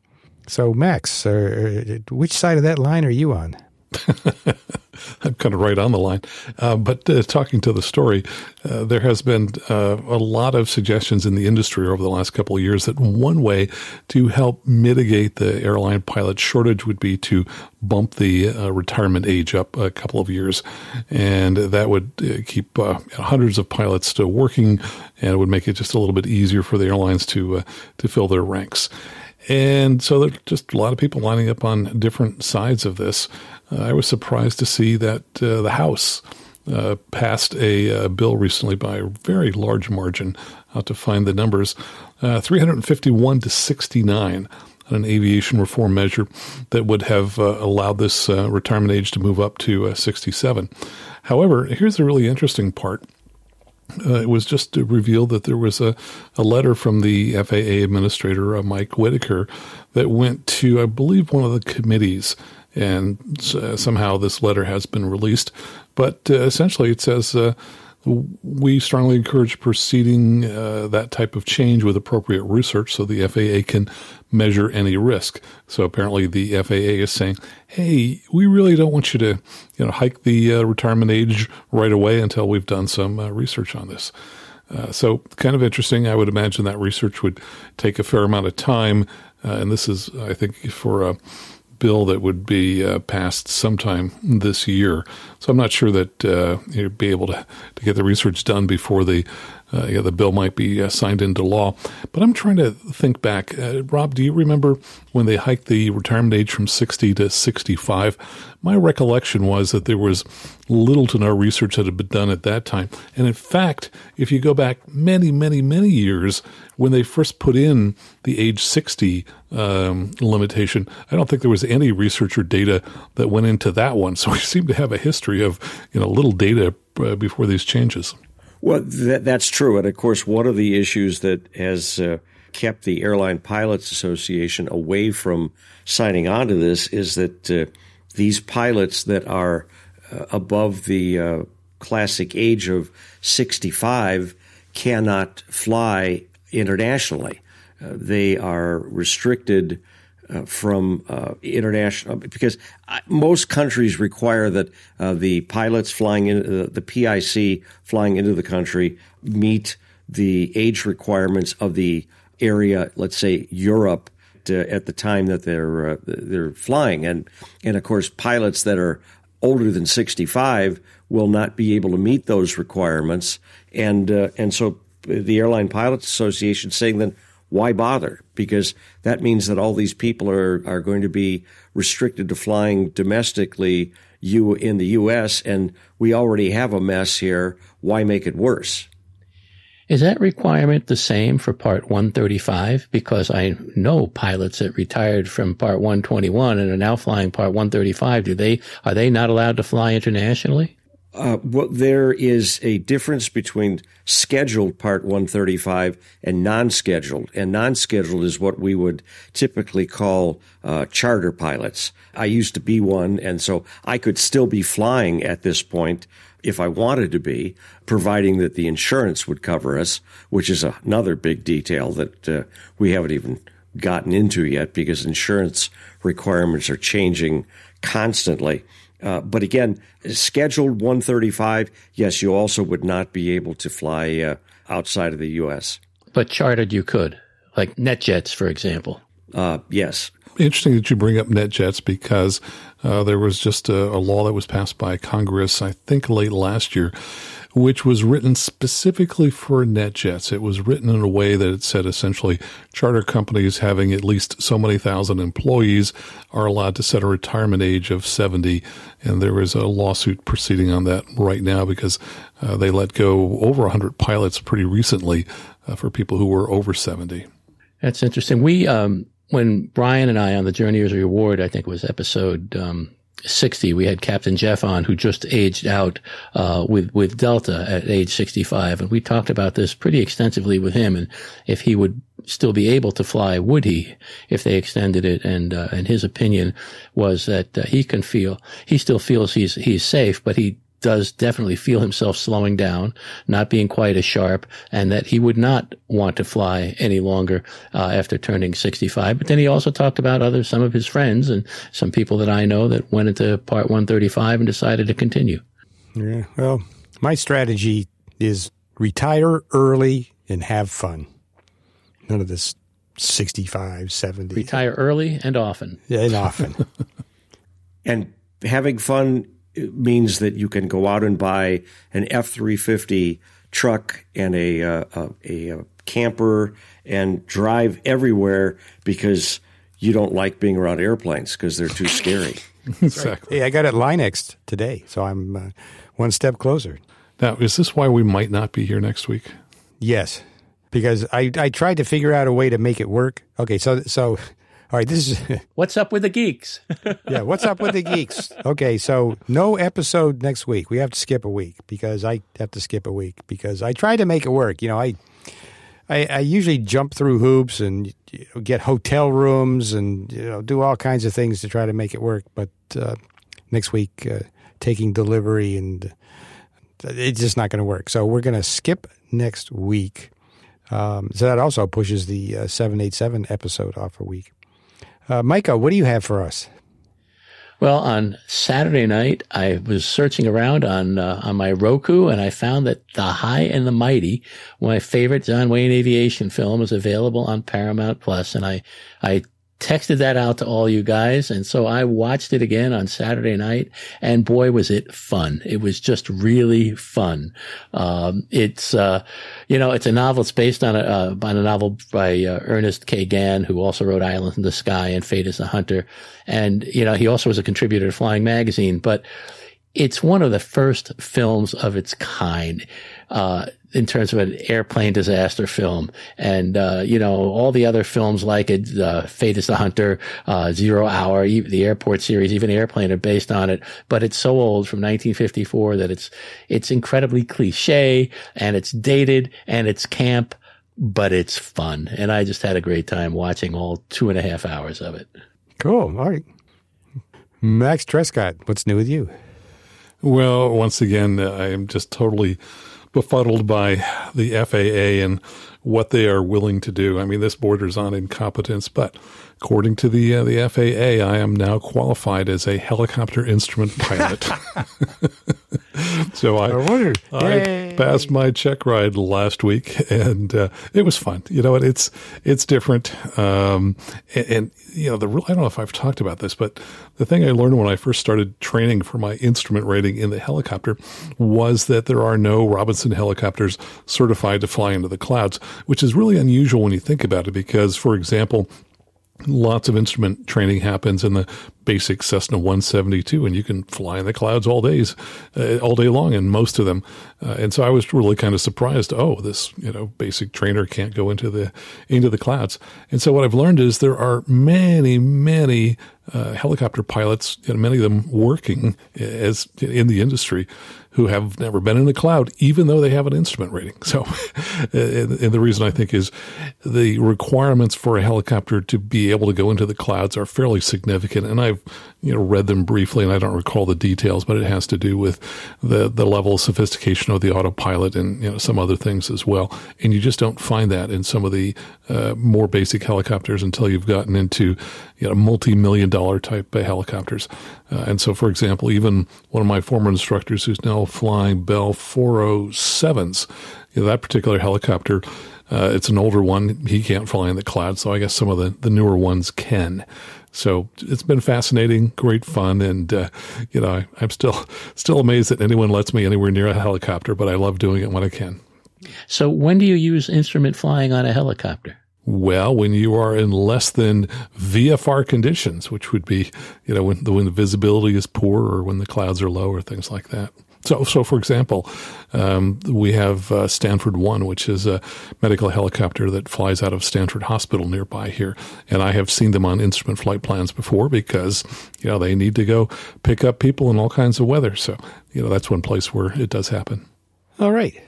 Speaker 1: So, Max, uh, which side of that line are you on?
Speaker 2: I'm kind of right on the line. Uh, but uh, talking to the story, uh, there has been uh, a lot of suggestions in the industry over the last couple of years that one way to help mitigate the airline pilot shortage would be to bump the uh, retirement age up a couple of years. And that would uh, keep hundreds of pilots still working and it would make it just a little bit easier for the airlines to, to fill their ranks. And so there are just a lot of people lining up on different sides of this. Uh, I was surprised to see that uh, the House uh, passed a uh, bill recently by a very large margin. I'll to find the numbers uh, 351 to 69 on an aviation reform measure that would have uh, allowed this retirement age to move up to 67. However, here's the really interesting part. Uh, it was just revealed that there was a, a letter from the FAA administrator, uh, Mike Whitaker, that went to, I believe, one of the committees and uh, somehow this letter has been released. But uh, essentially, it says uh, we strongly encourage proceeding uh, that type of change with appropriate research so the FAA can measure any risk. So apparently the FAA is saying, "Hey, we really don't want you to, you know, hike the uh, retirement age right away until we've done some uh, research on this." So kind of interesting. I would imagine that research would take a fair amount of time, and this is, I think, for a bill that would be uh, passed sometime this year. So I'm not sure that uh, you'd be able to, to get the research done before the yeah, the bill might be uh, signed into law. But I'm trying to think back. Uh, Rob, do you remember when they hiked the retirement age from 60 to 65? My recollection was that there was little to no research that had been done at that time. And in fact, if you go back many, many, many years, when they first put in the age 60 um, limitation, I don't think there was any research or data that went into that one. So we seem to have a history of you know little data uh, before these changes.
Speaker 4: Well, that, that's true. And of course, one of the issues that has uh, kept the Airline Pilots Association away from signing on to this is that uh, these pilots that are uh, above the uh, classic age of 65 cannot fly internationally. Uh, they are restricted uh, from uh, international because most countries require that uh, the pilots flying in the PIC flying into the country meet the age requirements of the area, let's say Europe, at the time that they're uh, they're flying, and and of course pilots that are older than 65 will not be able to meet those requirements, and uh, and so the Airline Pilots Association saying that why bother? Because that means that all these people are, are going to be restricted to flying domestically you in the U.S. and we already have a mess here. Why make it worse?
Speaker 3: Is that requirement the same for Part 135? Because I know pilots that retired from Part 121 and are now flying Part 135. Do they are they not allowed to fly internationally?
Speaker 4: Uh, well, there is a difference between scheduled Part 135 and non-scheduled, and non-scheduled is what we would typically call uh, charter pilots. I used to be one, and so I could still be flying at this point if I wanted to be, providing that the insurance would cover us, which is another big detail that uh, we haven't even gotten into yet because insurance requirements are changing constantly. Uh, but again, scheduled 135, yes, you also would not be able to fly uh, outside of the U.S.
Speaker 3: But chartered, you could, like NetJets, for example.
Speaker 4: Uh, yes.
Speaker 2: Interesting that you bring up NetJets because uh, there was just a, a law that was passed by Congress, I think late last year, which was written specifically for NetJets. It was written in a way that it said essentially charter companies having at least so many thousand employees are allowed to set a retirement age of 70. And there is a lawsuit proceeding on that right now because uh, they let go over 100 pilots pretty recently uh, for people who were over 70.
Speaker 3: That's interesting. We, um, when Brian and I on the Journeyers Reward, I think it was episode um, 60, we had Captain Jeff on who just aged out uh, with with Delta at age 65, and we talked about this pretty extensively with him, and if he would still be able to fly, would he if they extended it? And uh, and his opinion was that uh, he can feel he still feels he's he's safe, but he does definitely feel himself slowing down, not being quite as sharp, and that he would not want to fly any longer uh, after turning 65. But then he also talked about other some of his friends and some people that I know that went into Part 135 and decided to continue.
Speaker 1: Yeah, well, my strategy is retire early and have fun. None of this 65, 70.
Speaker 3: Retire early and often.
Speaker 1: Yeah, and often.
Speaker 4: and having fun means that you can go out and buy an F three fifty truck and a, uh, a, a camper and drive everywhere because you don't like being around airplanes because they're too scary.
Speaker 2: exactly.
Speaker 1: Hey, I got it Line-X today, so I'm uh, one step closer.
Speaker 2: Now, is this why we might not be here next week?
Speaker 1: Yes, because I I tried to figure out a way to make it work. Okay, so so all right, this is
Speaker 3: what's up with the geeks.
Speaker 1: yeah, what's up with the geeks? Okay, so no episode next week. We have to skip a week because I have to skip a week because I tried to make it work. You know, I I, I usually jump through hoops and you know, get hotel rooms and you know do all kinds of things to try to make it work. But uh, next week, uh, taking delivery and it's just not going to work. So we're going to skip next week. Um, so that also pushes the uh, 787 episode off a week. Uh, Micah, what do you have for us?
Speaker 3: Well, on Saturday night, I was searching around on uh, on my Roku, and I found that The High and the Mighty, my favorite John Wayne aviation film, is available on Paramount Plus, and I I texted that out to all you guys. And so I watched it again on Saturday night and boy, was it fun. It was just really fun. Um, it's, uh, you know, it's a novel. It's based on a, uh, on a novel by uh, Ernest K. Gann, who also wrote Islands in the Sky and Fate is a Hunter. And, you know, he also was a contributor to Flying Magazine, but it's one of the first films of its kind. Uh, in terms of an airplane disaster film. And, uh, you know, all the other films like it, uh, Fate is the Hunter, uh, Zero Hour, the airport series, even Airplane are based on it. But it's so old from 1954 that it's, it's incredibly cliche and it's dated and it's camp, but it's fun. And I just had a great time watching all two and a half hours of it.
Speaker 1: Cool. All right. Max Trescott, what's new with you?
Speaker 2: Well, once again, I am just totally befuddled by the FAA and what they are willing to do. I mean, this borders on incompetence, but according to the uh, the FAA, I am now qualified as a helicopter instrument pilot. so I, I, I, passed my check ride last week, and uh, it was fun. You know, it's it's different, um, and, and, you know, the I don't know if I've talked about this, but the thing I learned when I first started training for my instrument rating in the helicopter was that there are no Robinson helicopters certified to fly into the clouds, which is really unusual when you think about it. Because, for example, lots of instrument training happens in the basic Cessna 172, and you can fly in the clouds all days, uh, all day long, and most of them. Uh, and so I was really kind of surprised. Oh, this you know basic trainer can't go into the into the clouds. And so what I've learned is there are many, many uh, helicopter pilots, and many of them working as in the industry, who have never been in a cloud, even though they have an instrument rating. So, and, and, the reason I think is the requirements for a helicopter to be able to go into the clouds are fairly significant. And I've, you know, read them briefly and I don't recall the details, but it has to do with the, the level of sophistication of the autopilot and, you know, some other things as well. And you just don't find that in some of the uh, more basic helicopters until you've gotten into, you know, multi-million dollar type of helicopters. Uh, and so, for example, even one of my former instructors who's now flying Bell 407s, you know, that particular helicopter, uh, it's an older one. He can't fly in the cloud, so I guess some of the, the newer ones can. So it's been fascinating, great fun, and uh, you know I, am still still amazed that anyone lets me anywhere near a helicopter. But I love doing it when I can.
Speaker 3: So when do you use instrument flying on a helicopter?
Speaker 2: Well, when you are in less than VFR conditions, which would be, you know, when the, when the visibility is poor or when the clouds are low or things like that. So, so for example, um, we have uh, Stanford One, which is a medical helicopter that flies out of Stanford Hospital nearby here, and I have seen them on instrument flight plans before because you know they need to go pick up people in all kinds of weather. So, you know, that's one place where it does happen.
Speaker 1: All right.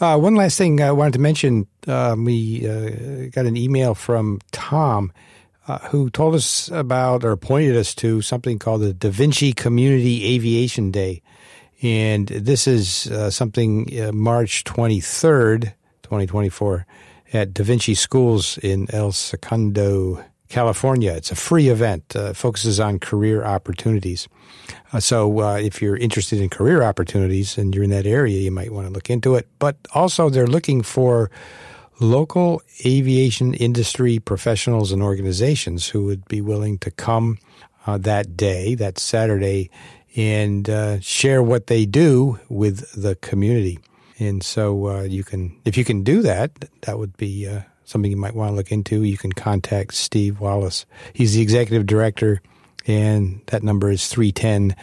Speaker 1: Uh, one last thing I wanted to mention. Um, we uh, got an email from Tom uh, who told us about or pointed us to something called the Da Vinci Community Aviation Day. And this is uh, something uh, March 23rd, 2024, at Da Vinci Schools in El Segundo, California. It's a free event, uh, focuses on career opportunities. Uh, so uh, if you're interested in career opportunities and you're in that area, you might want to look into it. But also, they're looking for local aviation industry professionals and organizations who would be willing to come uh, that day, that Saturday, and uh, share what they do with the community. And so uh, you can, if you can do that, that would be uh, something you might want to look into. You can contact Steve Wallace. He's the executive director and that number is 310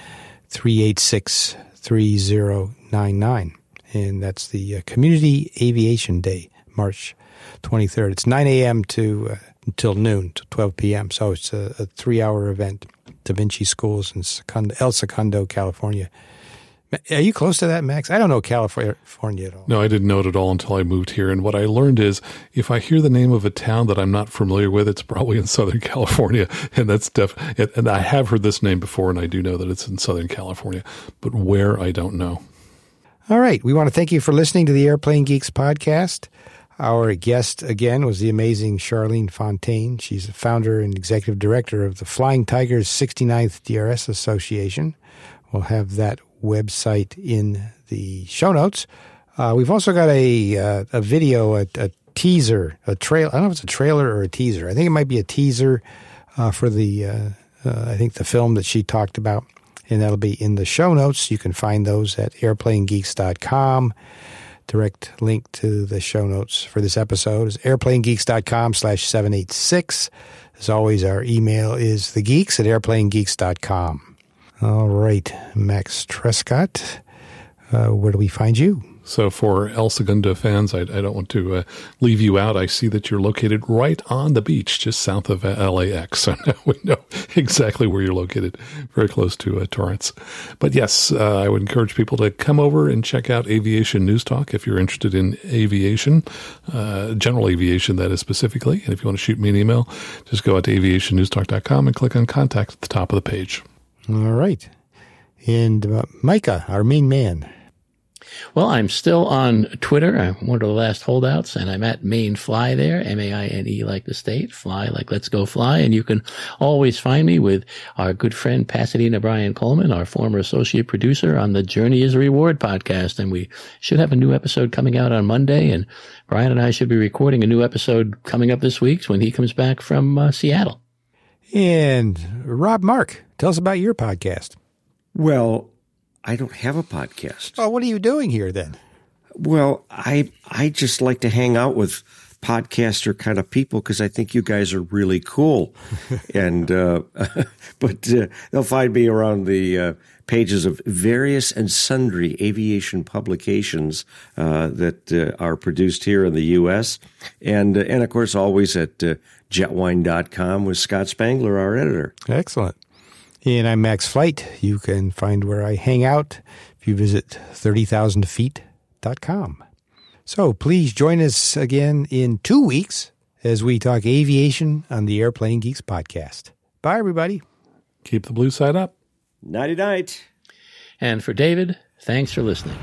Speaker 1: 386 3099. And that's the uh, Community Aviation Day, March 23rd. It's 9 a.m. to uh, until noon, to 12 p.m. So it's a, a three hour event. Da Vinci Schools in Segundo, El Segundo, California. Are you close to that, Max? I don't know California at all.
Speaker 2: No, I didn't know it at all until I moved here. And what I learned is if I hear the name of a town that I'm not familiar with, it's probably in Southern California. And that's def- and I have heard this name before, and I do know that it's in Southern California, but where I don't know.
Speaker 1: All right. We want to thank you for listening to the Airplane Geeks podcast. Our guest again was the amazing Charlene Fontaine. She's the founder and executive director of the Flying Tigers 69th DRS Association. We'll have that website in the show notes. Uh, we've also got a uh, a video, a, a, teaser, a trail. I don't know if it's a trailer or a teaser. I think it might be a teaser uh, for the uh, uh, I think the film that she talked about, and that'll be in the show notes. You can find those at airplanegeeks.com. Direct link to the show notes for this episode is airplanegeeks.com slash 786. As always, our email is thegeeks at airplanegeeks.com. All right, Max Trescott, uh, where do we find you?
Speaker 2: So, for El Segundo fans, I, I don't want to uh, leave you out. I see that you're located right on the beach, just south of uh, LAX. So now we know exactly where you're located, very close to uh, Torrance. But yes, uh, I would encourage people to come over and check out Aviation News Talk if you're interested in aviation, uh, general aviation, that is specifically. And if you want to shoot me an email, just go out to aviationnewstalk.com and click on contact at the top of the page.
Speaker 1: All right. And uh, Micah, our main man.
Speaker 3: Well, I'm still on Twitter. I'm one of the last holdouts, and I'm at Maine Fly there, M-A-I-N-E like the state, fly like let's go fly. And you can always find me with our good friend Pasadena Brian Coleman, our former associate producer on the Journey is a Reward podcast. And we should have a new episode coming out on Monday. And Brian and I should be recording a new episode coming up this week when he comes back from uh, Seattle.
Speaker 1: And Rob Mark, tell us about your podcast.
Speaker 4: Well, I don't have a podcast.
Speaker 1: Oh, what are you doing here then?
Speaker 4: Well, I I just like to hang out with podcaster kind of people because I think you guys are really cool, and uh, but uh, they'll find me around the uh, pages of various and sundry aviation publications uh, that uh, are produced here in the U.S. and uh, and of course always at jetwhine.com with Scott Spangler, our editor.
Speaker 1: Excellent. And I'm Max Flight. You can find where I hang out if you visit 30,000feet.com. So please join us again in two weeks as we talk aviation on the Airplane Geeks podcast. Bye, everybody.
Speaker 2: Keep the blue side up.
Speaker 4: Nighty night.
Speaker 3: And for David, thanks for listening.